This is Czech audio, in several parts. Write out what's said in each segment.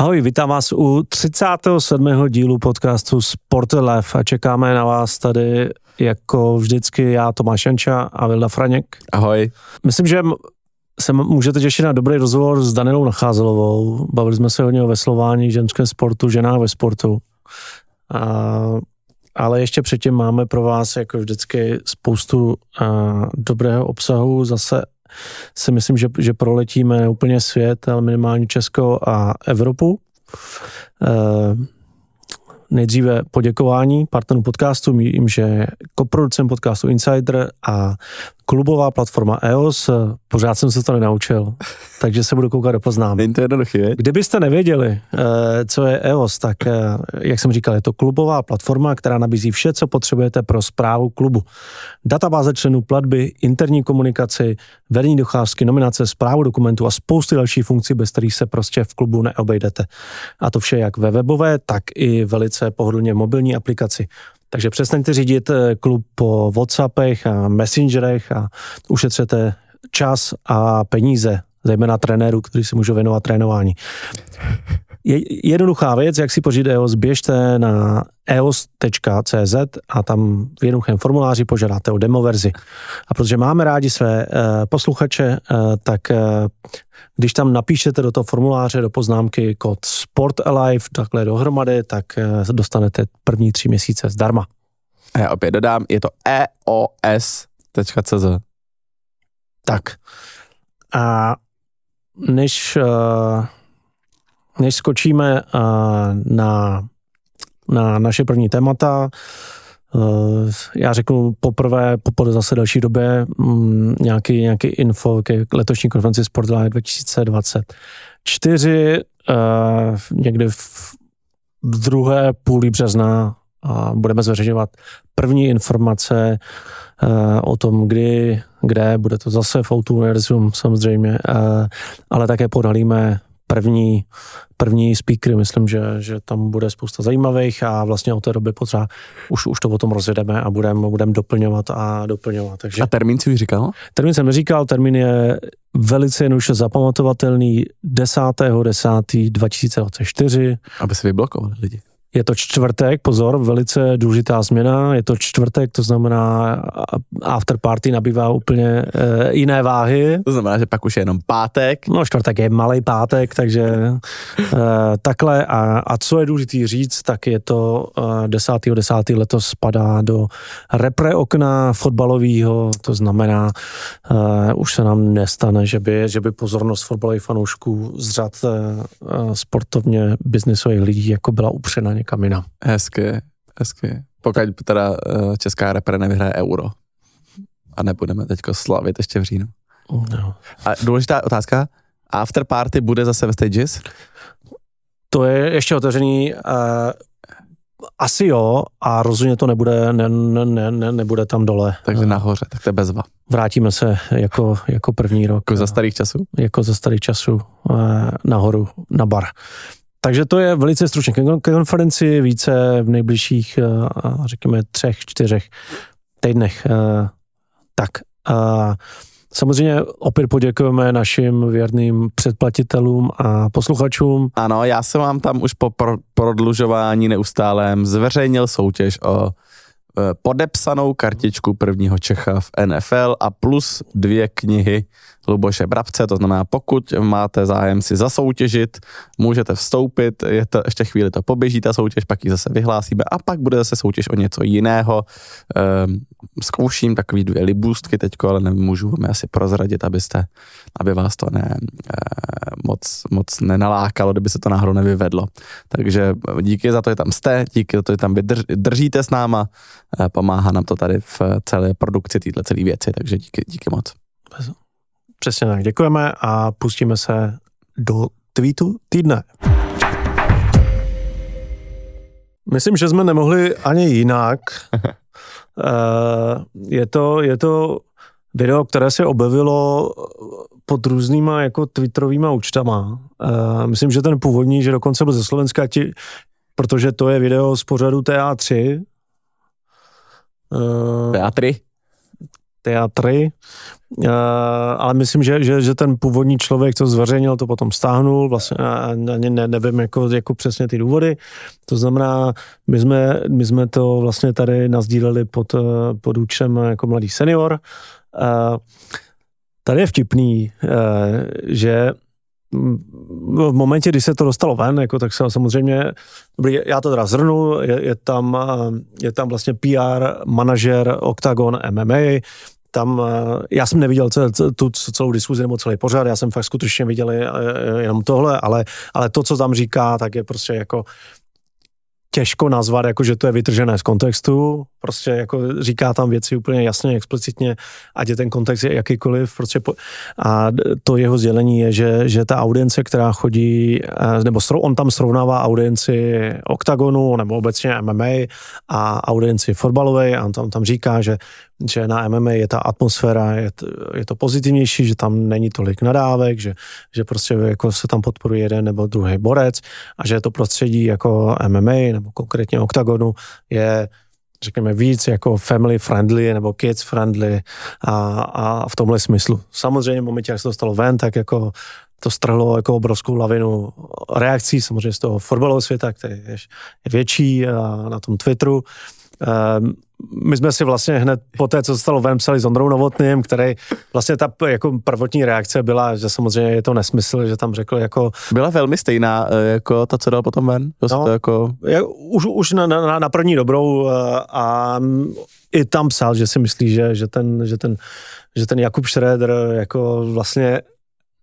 Ahoj, vítám vás u 37. dílu podcastu Sport Life a čekáme na vás tady jako vždycky já, Tomáš Janča a Vilda Franěk. Ahoj. Myslím, že se můžete těšit na dobrý rozhovor s Danilou Nacházelovou. Bavili jsme se hodně o veslování, ženském sportu, ženách ve sportu. A, ale ještě předtím máme pro vás jako vždycky spoustu a, dobrého obsahu. Zase si myslím, že, že proletíme úplně svět, ale minimálně Česko a Evropu. E, nejdříve poděkování partnerům podcastu, mým, že koproducent podcastu Insider a klubová platforma EOS, pořád jsem se to nenaučil, takže se budu koukat do poznámek. Není to jednoduché. Kdybyste nevěděli, eh, co je EOS, tak eh, jak jsem říkal, je to klubová platforma, která nabízí vše, co potřebujete pro zprávu klubu. Databáze členů platby, interní komunikaci, vedení docházky, nominace, zprávu dokumentů a spousty dalších funkcí, bez kterých se prostě v klubu neobejdete. A to vše jak ve webové, tak i velice pohodlně mobilní aplikaci. Takže přestaňte řídit eh, klub po Whatsappech a Messengerech a ušetřete čas a peníze, zejména trenérů, kteří se můžou věnovat trénování. Je jednoduchá věc, jak si pořídit EOS, běžte na eos.cz a tam v jednoduchém formuláři požádáte o demo verzi. A protože máme rádi své uh, posluchače, uh, tak uh, když tam napíšete do toho formuláře, do poznámky kód Sport Alive, takhle dohromady, tak uh, dostanete první tři měsíce zdarma. A já opět dodám, je to eos.cz. Tak. A než uh, než skočíme uh, na, na naše první témata, uh, já řeknu poprvé, po zase další době um, nějaký, nějaký info ke letošní konferenci Sportlife 2024, uh, někdy v, druhé půli března a budeme zveřejňovat první informace o tom, kdy, kde, bude to zase v Univerzum samozřejmě, ale také podalíme první, první speakery, myslím, že, že tam bude spousta zajímavých a vlastně od té doby potřeba, už, už to o tom rozjedeme a budeme budem doplňovat a doplňovat. Takže, a termín si už říkal? Termín jsem neříkal, termín je velice jednoduše zapamatovatelný 10.10.2024. Aby se vyblokovali lidi. Je to čtvrtek, pozor, velice důležitá změna. Je to čtvrtek, to znamená after party nabývá úplně e, jiné váhy. To znamená, že pak už je jenom pátek. No čtvrtek je malý pátek, takže e, takhle. A, a co je důležité říct, tak je to e, 10. 10. letos spadá do repre okna fotbalového, to znamená, e, už se nám nestane, že by, že by pozornost fotbalových fanoušků z řad e, sportovně biznisových lidí jako byla upřena někam jinam. Hezky, hezky. Pokud teda uh, česká repre nevyhraje euro a nebudeme teďko slavit ještě v říjnu. No. A důležitá otázka, after party bude zase ve Stages? To je ještě otevřený, uh, asi jo, a rozhodně to nebude, ne, ne, ne, nebude tam dole. Takže nahoře, tak to je bezva. Vrátíme se jako, jako první rok. Jako za starých časů? Jako za starých časů uh, nahoru, na bar. Takže to je velice stručně ke konferenci, více v nejbližších, eh, řekněme, třech, čtyřech týdnech. Eh, tak, Samozřejmě opět poděkujeme našim věrným předplatitelům a posluchačům. Ano, já jsem vám tam už po prodlužování neustálém zveřejnil soutěž o eh, podepsanou kartičku prvního Čecha v NFL a plus dvě knihy Luboše Brabce, to znamená, pokud máte zájem si zasoutěžit, můžete vstoupit, je to, ještě chvíli to poběží ta soutěž, pak ji zase vyhlásíme a pak bude zase soutěž o něco jiného. Ehm, zkouším takový dvě libůstky teďko, ale nemůžu vám asi prozradit, abyste, aby vás to ne, e, moc, moc nenalákalo, kdyby se to náhodou nevyvedlo. Takže díky za to, že tam jste, díky za to, že tam vydrž, držíte s náma, e, pomáhá nám to tady v celé produkci této celé věci, takže díky, díky moc. Přesně tak, děkujeme a pustíme se do tweetu týdne. Myslím, že jsme nemohli ani jinak. Eh, je, to, je to video, které se objevilo pod různýma jako twitterovýma účtama. Eh, myslím, že ten původní, že dokonce byl ze Slovenska, ti, protože to je video z pořadu TA3. TA3? Teatry, uh, ale myslím, že, že, že ten původní člověk, co zveřejnil, to potom stáhnul, vlastně ani ne, nevím jako, jako přesně ty důvody. To znamená, my jsme, my jsme to vlastně tady nazdíleli pod, pod účem jako mladý senior. Uh, tady je vtipný, že v momentě, kdy se to dostalo ven, jako, tak se samozřejmě, dobrý, já to teda zhrnu, je, je, tam, je tam vlastně PR manažer Octagon MMA, tam, já jsem neviděl tu celou diskuzi nebo celý pořád, já jsem fakt skutečně viděl jenom tohle, ale, ale to, co tam říká, tak je prostě jako těžko nazvat, jako že to je vytržené z kontextu, prostě jako říká tam věci úplně jasně, explicitně, ať je ten kontext je jakýkoliv, prostě po, a to jeho sdělení je, že, že ta audience, která chodí, eh, nebo on tam srovnává audienci OKTAGONu, nebo obecně MMA a audienci fotbalové. A on tam, tam říká, že že na MMA je ta atmosféra, je to, je to pozitivnější, že tam není tolik nadávek, že, že prostě jako se tam podporuje jeden nebo druhý borec a že to prostředí jako MMA nebo konkrétně OKTAGONu je řekněme víc jako family friendly nebo kids friendly a, a v tomhle smyslu. Samozřejmě v momentě, jak se to stalo ven, tak jako to strhlo jako obrovskou lavinu reakcí, samozřejmě z toho fotbalového světa, který je větší na tom Twitteru. Um, my jsme si vlastně hned po té, co se stalo ven, psali s Ondrou Novotným, který vlastně ta jako prvotní reakce byla, že samozřejmě je to nesmysl, že tam řekl jako... Byla velmi stejná, eh, jako ta, co dal potom ven? No, to jako... Je, už, už na, na, na první dobrou eh, a i tam psal, že si myslí, že, že ten, že ten že ten Jakub Schroeder jako vlastně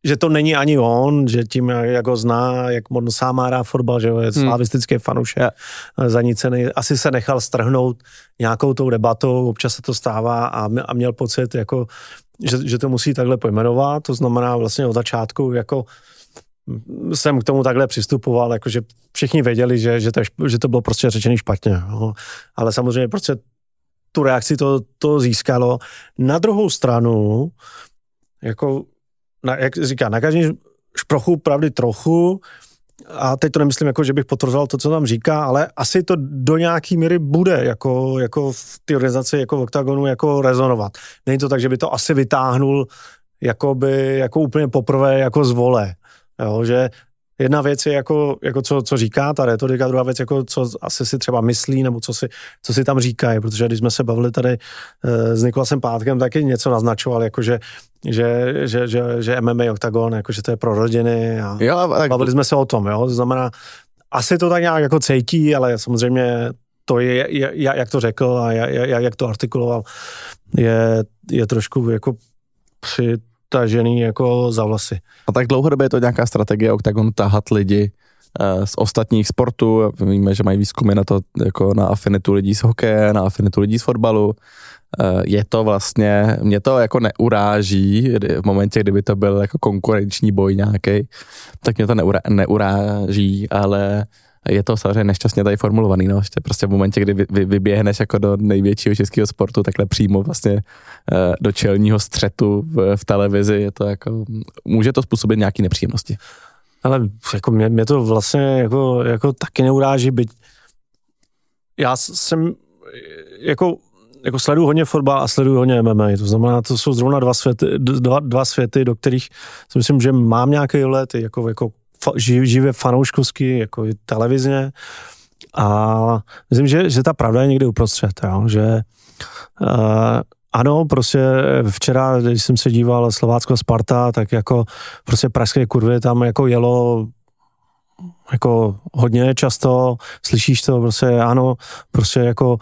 že to není ani on, že tím, jak ho zná, jak on sám má fotbal, že je hmm. slavistický fanoušek, yeah. zanícený, asi se nechal strhnout nějakou tou debatou, občas se to stává a, a měl pocit, jako, že, že to musí takhle pojmenovat, to znamená vlastně od začátku, jako jsem k tomu takhle přistupoval, jakože všichni věděli, že, že, to, že to bylo prostě řečený špatně. Jo. Ale samozřejmě prostě tu reakci to, to získalo. Na druhou stranu, jako na, jak říká, na každém šprochu pravdy trochu, a teď to nemyslím jako, že bych potvrzoval to, co tam říká, ale asi to do nějaký míry bude jako, jako v té organizaci jako v OKTAGONu jako rezonovat. Není to tak, že by to asi vytáhnul jako by, jako úplně poprvé jako z vole. Jo, že jedna věc je jako, jako co, co říká ta retorika, druhá věc jako co asi si třeba myslí, nebo co si, co si tam říkají, protože když jsme se bavili tady e, s Nikolasem Pátkem, taky něco naznačoval, jako že, že, že, že, že MMA Octagon, jako že to je pro rodiny a jo, tak... bavili jsme se o tom, jo, to znamená, asi to tak nějak jako cítí, ale samozřejmě to je, je, jak to řekl a jak, jak to artikuloval, je, je trošku jako při tažený jako za vlasy. A tak dlouhodobě je to nějaká strategie OKTAGON tahat lidi uh, z ostatních sportů. Víme, že mají výzkumy na to, jako na afinitu lidí z hokeje, na afinitu lidí z fotbalu. Uh, je to vlastně, mě to jako neuráží, v momentě, kdyby to byl jako konkurenční boj nějaký, tak mě to neura, neuráží, ale je to samozřejmě nešťastně tady formulovaný, no, že prostě v momentě, kdy vy, vy, vyběhneš jako do největšího českého sportu, takhle přímo vlastně uh, do čelního střetu v, v televizi, je to jako, může to způsobit nějaké nepříjemnosti. Ale jako mě, mě to vlastně jako, jako taky neuráží, byť já jsem jako jako sleduju hodně fotbal a sleduju hodně MMA, to znamená, to jsou zrovna dva světy, dva, dva světy, do kterých si myslím, že mám nějaký let, jako, jako živě fanouškovsky, jako i televizně. A myslím, že, že ta pravda je někde uprostřed, jo? že uh, ano, prostě včera, když jsem se díval Slovácko Sparta, tak jako prostě pražské kurvy tam jako jelo jako hodně často, slyšíš to, prostě ano, prostě jako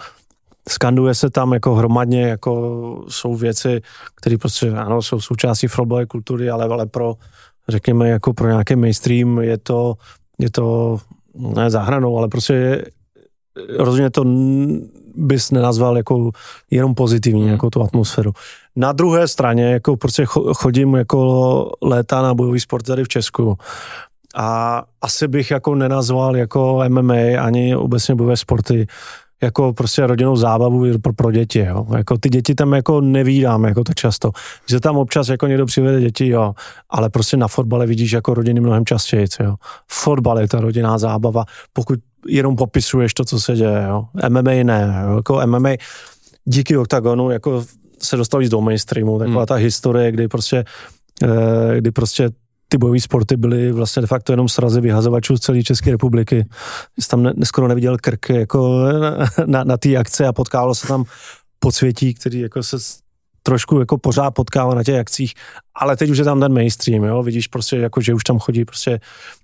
skanduje se tam jako hromadně, jako jsou věci, které prostě ano, jsou součástí fotbalové kultury, ale, ale pro řekněme, jako pro nějaký mainstream je to, je to ne záhranou, ale prostě je, rozhodně to bys nenazval jako jenom pozitivní, hmm. jako tu atmosféru. Na druhé straně, jako prostě chodím jako léta na bojový sport tady v Česku a asi bych jako nenazval jako MMA ani obecně bojové sporty jako prostě rodinnou zábavu pro, pro děti, jo. Jako ty děti tam jako nevídám jako to často. Že tam občas jako někdo přivede děti, jo, ale prostě na fotbale vidíš jako rodiny mnohem častěji, jo. Fotbal je ta rodinná zábava, pokud jenom popisuješ to, co se děje, jo. MMA ne, jo. Jako MMA díky OKTAGONu jako se dostal víc do mainstreamu, taková hmm. ta historie, kdy prostě, eh, kdy prostě ty bojové sporty byly vlastně de facto jenom srazy vyhazovačů z celé České republiky. Jsi tam ne, skoro neviděl krk jako na, na, na té akce a potkávalo se tam podsvětí, který jako se trošku jako pořád potkává na těch akcích, ale teď už je tam ten mainstream, jo, vidíš prostě jako, že už tam chodí prostě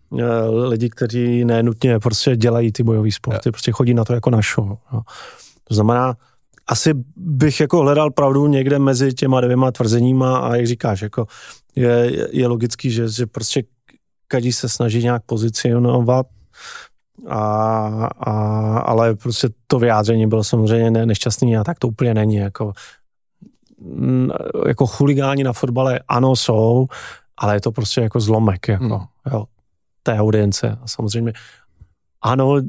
uh, lidi, kteří nenutně prostě dělají ty bojové sporty, yeah. prostě chodí na to jako na show, jo. To znamená, asi bych jako hledal pravdu někde mezi těma dvěma tvrzeníma a jak říkáš, jako je, je logický, že, že prostě každý se snaží nějak pozicionovat, a, a, ale prostě to vyjádření bylo samozřejmě ne, nešťastný a tak to úplně není. Jako, jako chuligáni na fotbale ano jsou, ale je to prostě jako zlomek jako, hmm. jo, té audience. A samozřejmě ano,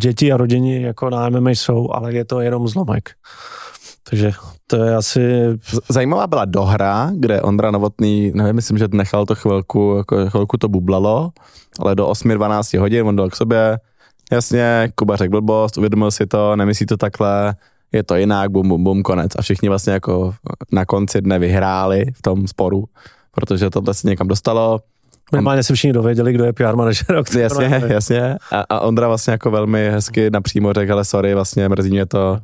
děti a rodiny jako na MMA jsou, ale je to jenom zlomek. Takže to je asi... Zajímavá byla dohra, kde Ondra Novotný, nevím, myslím, že nechal to chvilku, jako chvilku to bublalo, ale do 8-12 hodin on dal k sobě, jasně, Kuba řekl blbost, uvědomil si to, nemyslí to takhle, je to jinak, bum, bum, bum, konec. A všichni vlastně jako na konci dne vyhráli v tom sporu, protože tohle se někam dostalo. Minimálně se všichni dověděli, kdo je PR manažer. Jasně, jasně. A, a Ondra vlastně jako velmi hezky napřímo řekl, ale sorry, vlastně mrzí mě to,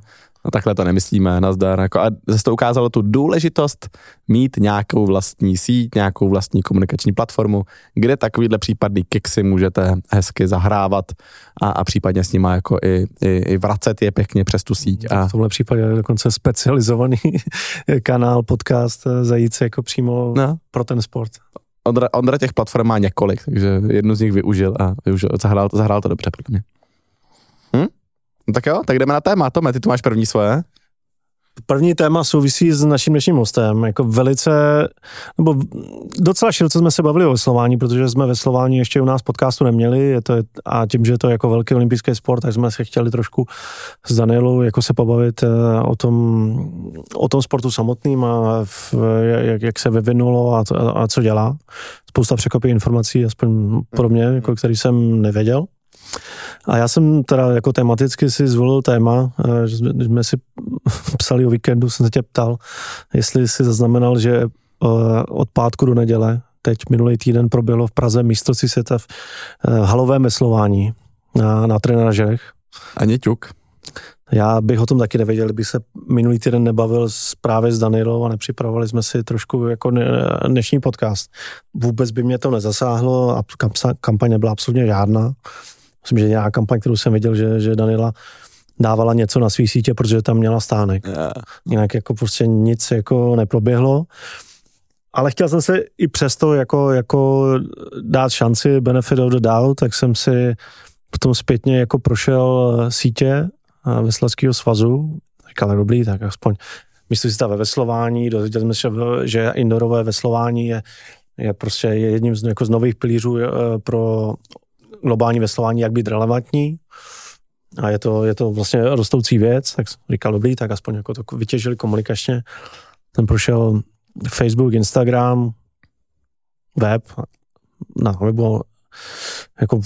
no takhle to nemyslíme, nazdar. Jako a zase to ukázalo tu důležitost mít nějakou vlastní síť, nějakou vlastní komunikační platformu, kde takovýhle případný kiksy můžete hezky zahrávat a, a případně s nima jako i, i, i vracet je pěkně přes tu síť. A... V tomhle případě je dokonce specializovaný kanál, podcast eh, zajít se jako přímo no. pro ten sport. Ondra, Ondra těch platform má několik, takže jednu z nich využil a využil, zahrál, zahrál to dobře podle mě. No tak jo, tak jdeme na téma. Tome, ty tu máš první svoje. První téma souvisí s naším dnešním hostem. Jako velice, nebo docela široce jsme se bavili o veslování, protože jsme veslování ještě u nás podcastu neměli je to, a tím, že je to jako velký olympijský sport, tak jsme se chtěli trošku s Danielou jako se pobavit eh, o tom, o tom sportu samotným a v, jak, jak se vyvinulo a, a, a co dělá. Spousta překvapivých informací, aspoň pro mě, jako, který jsem nevěděl. A já jsem teda jako tematicky si zvolil téma, eh, že jsme, jsme si psali o víkendu, jsem se tě ptal, jestli si zaznamenal, že eh, od pátku do neděle, teď minulý týden proběhlo v Praze místrovství světa v eh, halovém meslování na, na trenažerech. Ani ťuk. Já bych o tom taky nevěděl, kdyby se minulý týden nebavil s, právě s Danilou a nepřipravovali jsme si trošku jako dnešní podcast. Vůbec by mě to nezasáhlo a kampaň nebyla absolutně žádná. Myslím, že nějaká kampaň, kterou jsem viděl, že, že Danila dávala něco na svý sítě, protože tam měla stánek. Yeah. Jinak jako prostě nic jako neproběhlo. Ale chtěl jsem se i přesto jako, jako dát šanci benefit of the doubt, tak jsem si potom zpětně jako prošel sítě eh, Veslackého svazu. Říkal, dobrý, tak aspoň místo si ve veslování, dozvěděli jsme se, že indorové veslování je, je prostě jedním z, jako z nových pilířů eh, pro globální veslování, jak být relevantní. A je to, je to vlastně rostoucí věc, tak říkal, dobrý, tak aspoň jako to vytěžili komunikačně. Ten prošel Facebook, Instagram, web, na webu jako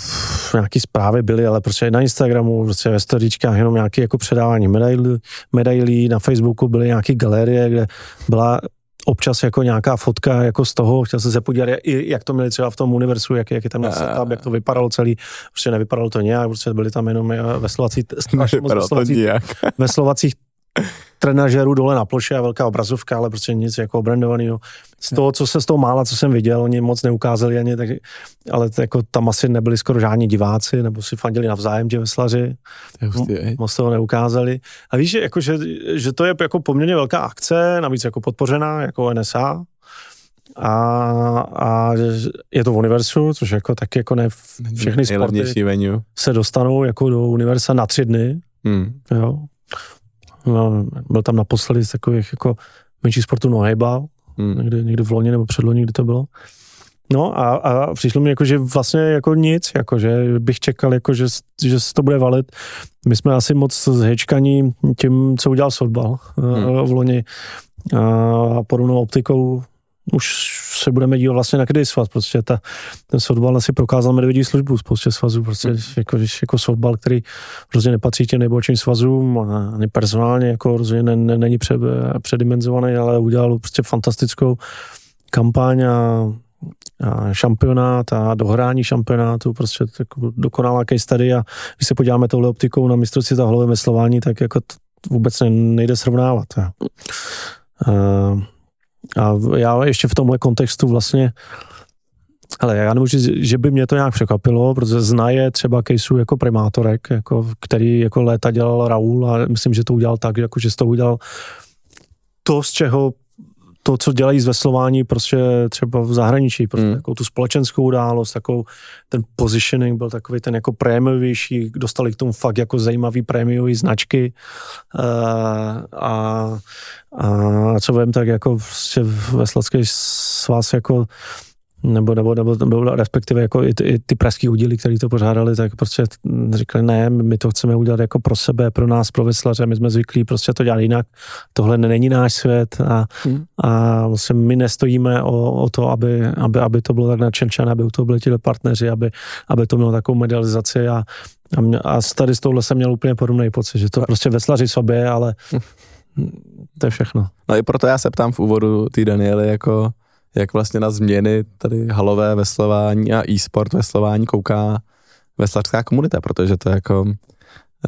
nějaký zprávy byly, ale prostě na Instagramu, prostě ve storičkách jenom nějaké jako předávání medailí, medailí, na Facebooku byly nějaké galerie, kde byla občas jako nějaká fotka jako z toho, chtěl jsem se podívat, jak to měli třeba v tom univerzu, jak, jak je tam setup, jak to vypadalo celý, prostě nevypadalo to nějak, prostě byly tam jenom veslovací, strašně moc veslovacích, veslovacích trenažerů dole na ploše a velká obrazovka, ale prostě nic jako obrandovaného. Z toho, co se z toho mála, co jsem viděl, oni moc neukázali ani, tak, ale to jako tam asi nebyli skoro žádní diváci, nebo si fandili navzájem ti veslaři. Moc toho neukázali. A víš, že, jako, že, že, to je jako poměrně velká akce, navíc jako podpořená, jako NSA, a, a je to v univerzu, což jako taky jako ne všechny sporty venue. se dostanou jako do univerza na tři dny. Hmm. Jo. No, byl tam naposledy z takových jako menších sportů nohejbal, hmm. někdy, někdy v loni nebo předloni, kdy to bylo. No a, a přišlo mi jako, že vlastně jako nic, jako, že bych čekal, jako, že, že se to bude valit. My jsme asi moc zhečkaní tím, co udělal fotbal hmm. v loni a podobnou optikou už se budeme dívat vlastně na kdy svaz, prostě ta, ten softball asi prokázal medvědí službu spoustě svazů, prostě mm. jako, jako softball, který rozhodně nepatří těm nejbočím svazům, ani personálně jako rozhodně ne, ne, není pře, předimenzovaný, ale udělal prostě fantastickou kampaň a, a šampionát a dohrání šampionátu, prostě jako dokonalá case study a když se podíváme touhle optikou na mistrovství za hlavové veslování, tak jako to vůbec nejde srovnávat. A, a já ještě v tomhle kontextu vlastně ale já nemůžu říct, že by mě to nějak překvapilo, protože znaje třeba caseů jako primátorek, jako, který jako léta dělal Raul a myslím, že to udělal tak, jako, že z toho udělal to, z čeho to, co dělají z veslování prostě třeba v zahraničí, prostě mm. jako tu společenskou událost, takovou ten positioning byl takový ten jako prémiovější, dostali k tomu fakt jako zajímavý prémiový značky uh, a, a co vím, tak jako prostě veslacký svaz jako nebo, nebo, nebo, nebo respektive jako i ty, i ty pražský udíly, který to pořádali, tak prostě říkali, ne, my to chceme udělat jako pro sebe, pro nás, pro veslaře, my jsme zvyklí prostě to dělat jinak, tohle není náš svět a, hmm. a vlastně my nestojíme o, o to, aby, aby, aby to bylo tak nadšenčané, aby to byli ti partneři, aby, aby to mělo takovou medializaci a, a, mě, a tady s touhle jsem měl úplně podobný pocit, že to prostě veslaři sobě, ale hm. to je všechno. No i proto já se ptám v úvodu ty Daniely, jako jak vlastně na změny tady halové veslování a e-sport veslování kouká veslařská komunita, protože to je jako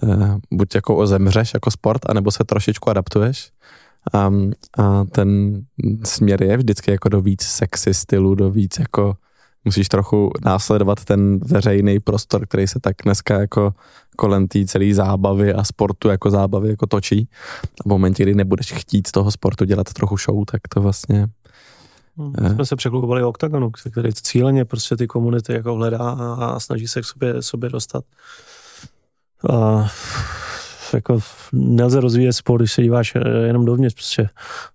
eh, buď jako ozemřeš jako sport, anebo se trošičku adaptuješ. A, a ten směr je vždycky jako do víc sexy stylu, do víc jako musíš trochu následovat ten veřejný prostor, který se tak dneska jako kolem té celé zábavy a sportu jako zábavy jako točí. A v momentě, kdy nebudeš chtít z toho sportu dělat trochu show, tak to vlastně Hmm. Jsme se překlukovali o OKTAGONu, který cíleně prostě ty komunity jako hledá a snaží se k sobě, sobě dostat. A jako nelze rozvíjet sport, když se díváš eh, jenom dovnitř, prostě,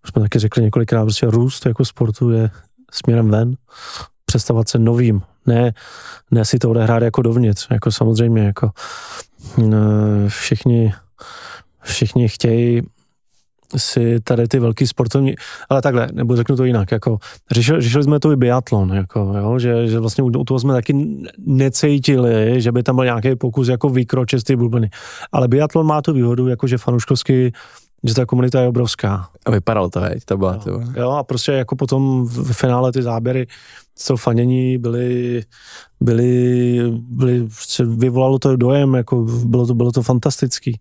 už jsme taky řekli několikrát, prostě růst jako sportu je směrem ven, představovat se novým, ne, ne si to odehrát jako dovnitř, jako samozřejmě, jako eh, všichni, všichni chtějí si tady ty velký sportovní, ale takhle, nebo řeknu to jinak, jako řešili, řešili jsme to i biatlon, jako, jo, že, že vlastně u toho jsme taky necítili, že by tam byl nějaký pokus jako vykročit z ty bulbiny. Ale biatlon má tu výhodu, jako že fanuškovsky že ta komunita je obrovská. A vypadalo to, veď, to byla jo, jo, a prostě jako potom v finále ty záběry z toho fanění byly, byly, byly, vyvolalo to dojem, jako bylo to, bylo to fantastický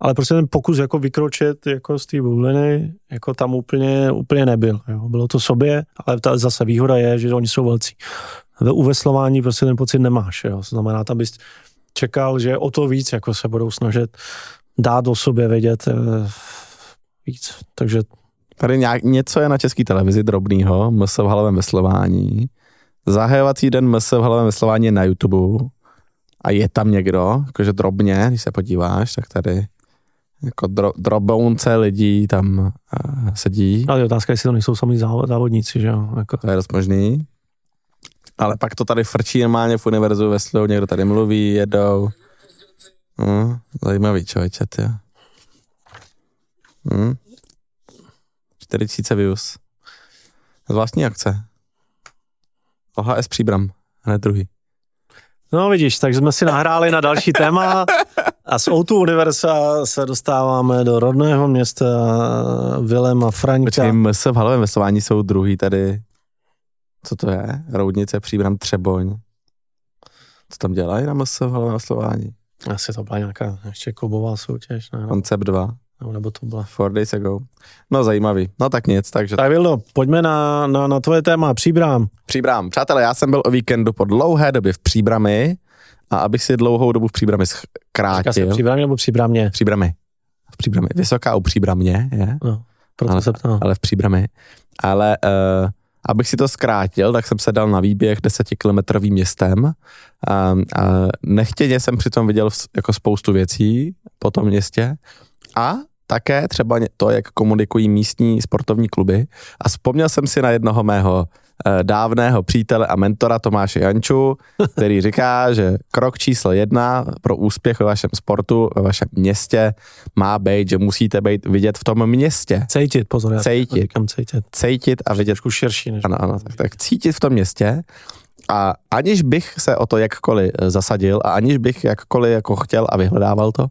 ale prostě ten pokus jako vykročit jako z té bubliny, jako tam úplně, úplně nebyl. Jo. Bylo to sobě, ale ta zase výhoda je, že oni jsou velcí. Ve uveslování prostě ten pocit nemáš. Jo. To znamená, tam bys čekal, že o to víc jako se budou snažit dát o sobě vědět eh, víc. Takže Tady nějak, něco je na české televizi drobného, MS v halovém veslování. Zahajovací den MS v halovém veslování je na YouTube a je tam někdo, jakože drobně, když se podíváš, tak tady jako dro, drobounce lidí tam uh, sedí. Ale otázka, jestli to nejsou sami závodníci, že jo? Jako. To je dost možný. Ale pak to tady frčí normálně v univerzu ve někdo tady mluví, jedou. No, zajímavý člověče, ty. Hm. 4000 views. Zvláštní akce. OHS Příbram, hned druhý. No vidíš, takže jsme si nahráli na další téma a z Outu Universa se dostáváme do rodného města Vilema Franka. Počkej, se v halovém veslování jsou druhý tady. Co to je? Roudnice, Příbram, Třeboň. Co tam dělají na MS v halovém veslování? Asi to byla nějaká ještě klubová soutěž. Ne? Koncept 2. No, nebo to byla. Four days ago. No zajímavý. No tak nic, takže... Tak Vildo, pojďme na, na, na tvoje téma, Příbram. Příbram. Přátelé, já jsem byl o víkendu po dlouhé době v Příbrami a abych si dlouhou dobu v Příbrami zkrátil. Říká se Příbrami nebo Příbramě? Příbrami. V Příbrami. Vysoká u Příbramě, je. No, proto ale, se ptám. Ale v Příbrami. Ale uh, abych si to zkrátil, tak jsem se dal na výběh desetikilometrovým městem a, a nechtěně jsem přitom viděl jako spoustu věcí po tom městě a také třeba to, jak komunikují místní sportovní kluby. A vzpomněl jsem si na jednoho mého dávného přítele a mentora Tomáše Janču, který říká, že krok číslo jedna pro úspěch ve vašem sportu, ve vašem městě má být, že musíte být vidět v tom městě. Cítit, pozor. Já Cítit. Říkám cítit. Cítit a vidět. Trošku širší. Než Ano, ano, tak, tak cítit v tom městě a aniž bych se o to jakkoliv eh, zasadil a aniž bych jakkoliv jako chtěl a vyhledával to,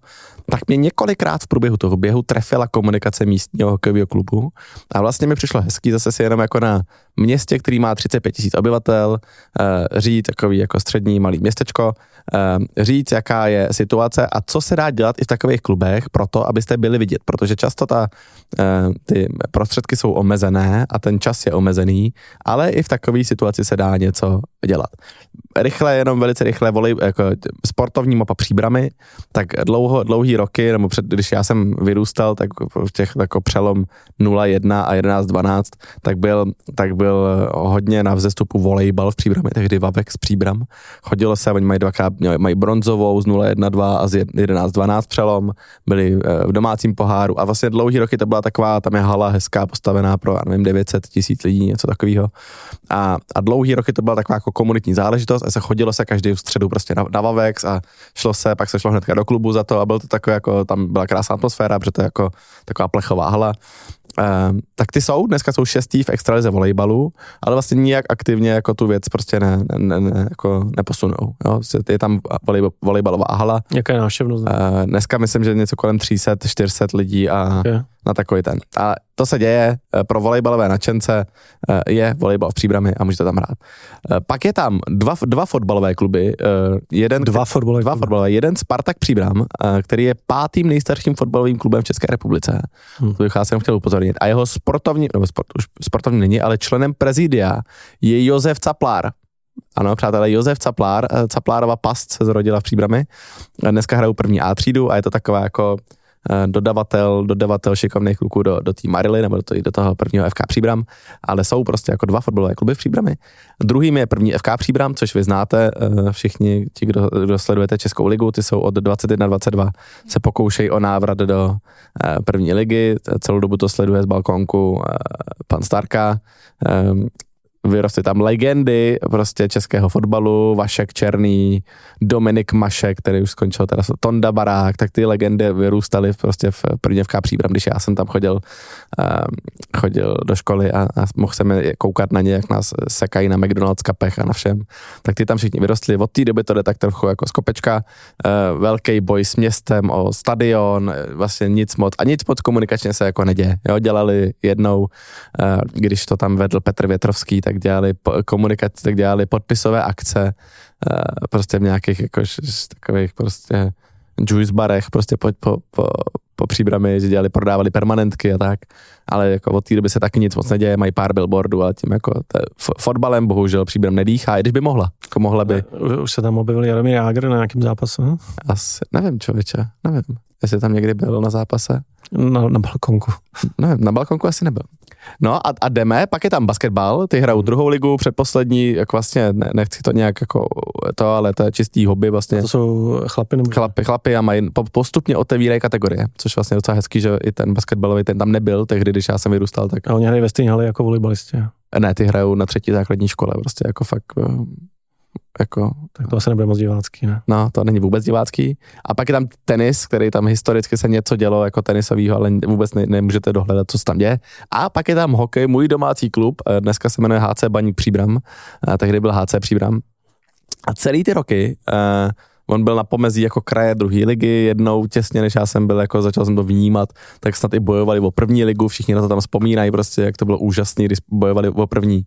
tak mě několikrát v průběhu toho běhu trefila komunikace místního hokejového klubu. A vlastně mi přišlo hezký zase si jenom jako na městě, který má 35 tisíc obyvatel, eh, říct takový jako střední malý městečko, eh, říct, jaká je situace a co se dá dělat i v takových klubech pro to, abyste byli vidět, protože často ta, ty prostředky jsou omezené a ten čas je omezený, ale i v takové situaci se dá něco dělat. Rychle, jenom velice rychle, volej, jako sportovní mapa příbramy, tak dlouho, dlouhý roky, nebo před, když já jsem vyrůstal, tak v těch jako přelom 0-1 a 11-12, tak byl, tak byl hodně na vzestupu volejbal v příbrami, tehdy Vavek z příbram. Chodilo se, oni mají dvakrát, mají bronzovou z 0-1-2 a z 11-12 přelom, byli eh, v domácím poháru a vlastně dlouhý roky to byla taková, tam je hala hezká postavená pro, já nevím, 900 tisíc lidí, něco takového. A, a dlouhý roky to byla taková jako komunitní záležitost a se chodilo se každý v středu prostě na, na Vavex a šlo se, pak se šlo hnedka do klubu za to a byl to takový jako, tam byla krásná atmosféra, protože to je jako taková plechová hala. Uh, tak ty jsou, dneska jsou šestý v extralize volejbalu, ale vlastně nijak aktivně jako tu věc prostě ne, ne, ne, jako neposunou. Jo? Je tam volej, volejbalová hala. Jaká je návštěvnost? Uh, dneska myslím, že něco kolem 300-400 lidí a okay. Na takový ten. A to se děje eh, pro volejbalové nadšence, eh, je volejbal v příbrami a můžete tam hrát. Eh, pak je tam dva, dva fotbalové kluby. Jeden, dva fotbalové, dva fotbalové. Jeden Spartak Příbram, který je pátým nejstarším fotbalovým klubem v České republice. Hmm. To bych já jsem chtěl upozornit. A jeho sportovní, nebo sport, už sportovní není, ale členem prezidia je Josef Caplár. Ano, přátelé, Josef Caplár, Caplárova past se zrodila v Příbrami. Dneska hrajou první A třídu a je to taková jako dodavatel, dodavatel šikovných kluků do, do té Marily nebo do, do toho prvního FK Příbram, ale jsou prostě jako dva fotbalové kluby v Příbrami. Druhým je první FK Příbram, což vy znáte eh, všichni, ti, kdo, kdo sledujete Českou ligu, ty jsou od 21-22, se pokoušejí o návrat do eh, první ligy, celou dobu to sleduje z balkonku pan Starka, vyrostly tam legendy prostě českého fotbalu, Vašek Černý, Dominik Mašek, který už skončil teda Tonda Barák, tak ty legendy vyrůstaly prostě v v Příbram, když já jsem tam chodil, uh, chodil do školy a, a mohl jsem koukat na ně, jak nás sekají na McDonald's kapech a na všem. Tak ty tam všichni vyrostli. Od té doby to jde tak trochu jako skopečka. Uh, velký boj s městem o stadion, vlastně nic moc a nic moc komunikačně se jako neděje. Jo, dělali jednou, uh, když to tam vedl Petr Větrovský, tak dělali komunikaci, tak dělali podpisové akce, eh, prostě v nějakých jako takových prostě juice barech, prostě po, po, po, po příbrami, že dělali, prodávali permanentky a tak, ale jako od té doby se taky nic moc neděje, mají pár billboardů, ale tím jako te, fotbalem bohužel příbram nedýchá, i když by mohla, jako mohla by. Už se tam objevil Jaromír Jágr na nějakém zápase? Hm? Asi, nevím člověče, nevím, jestli tam někdy byl na zápase. Na, na balkonku. Ne, na balkonku asi nebyl. No a, a jdeme, pak je tam basketbal, ty hrajou druhou ligu, předposlední, jak vlastně, ne, nechci to nějak jako to, ale to je čistý hobby vlastně. A to jsou chlapy nebo? Chlapy, chlapy a mají, postupně otevírají kategorie, což vlastně docela hezký, že i ten basketbalový ten tam nebyl tehdy, když já jsem vyrůstal. Tak... A oni hrají ve stejné hale jako volejbalisti. Ne, ty hrajou na třetí základní škole, prostě jako fakt eh, jako, tak to asi nebude moc divácký, ne? No, to není vůbec divácký. A pak je tam tenis, který tam historicky se něco dělo jako tenisovýho, ale vůbec ne, nemůžete dohledat, co se tam děje. A pak je tam hokej, můj domácí klub, eh, dneska se jmenuje HC Baník Příbram, a tehdy byl HC Příbram. A celý ty roky uh, On byl na pomezí jako kraje druhé ligy, jednou těsně, než já jsem byl, jako začal jsem to vnímat, tak snad i bojovali o první ligu, všichni na to tam vzpomínají, prostě, jak to bylo úžasné, když bojovali o první,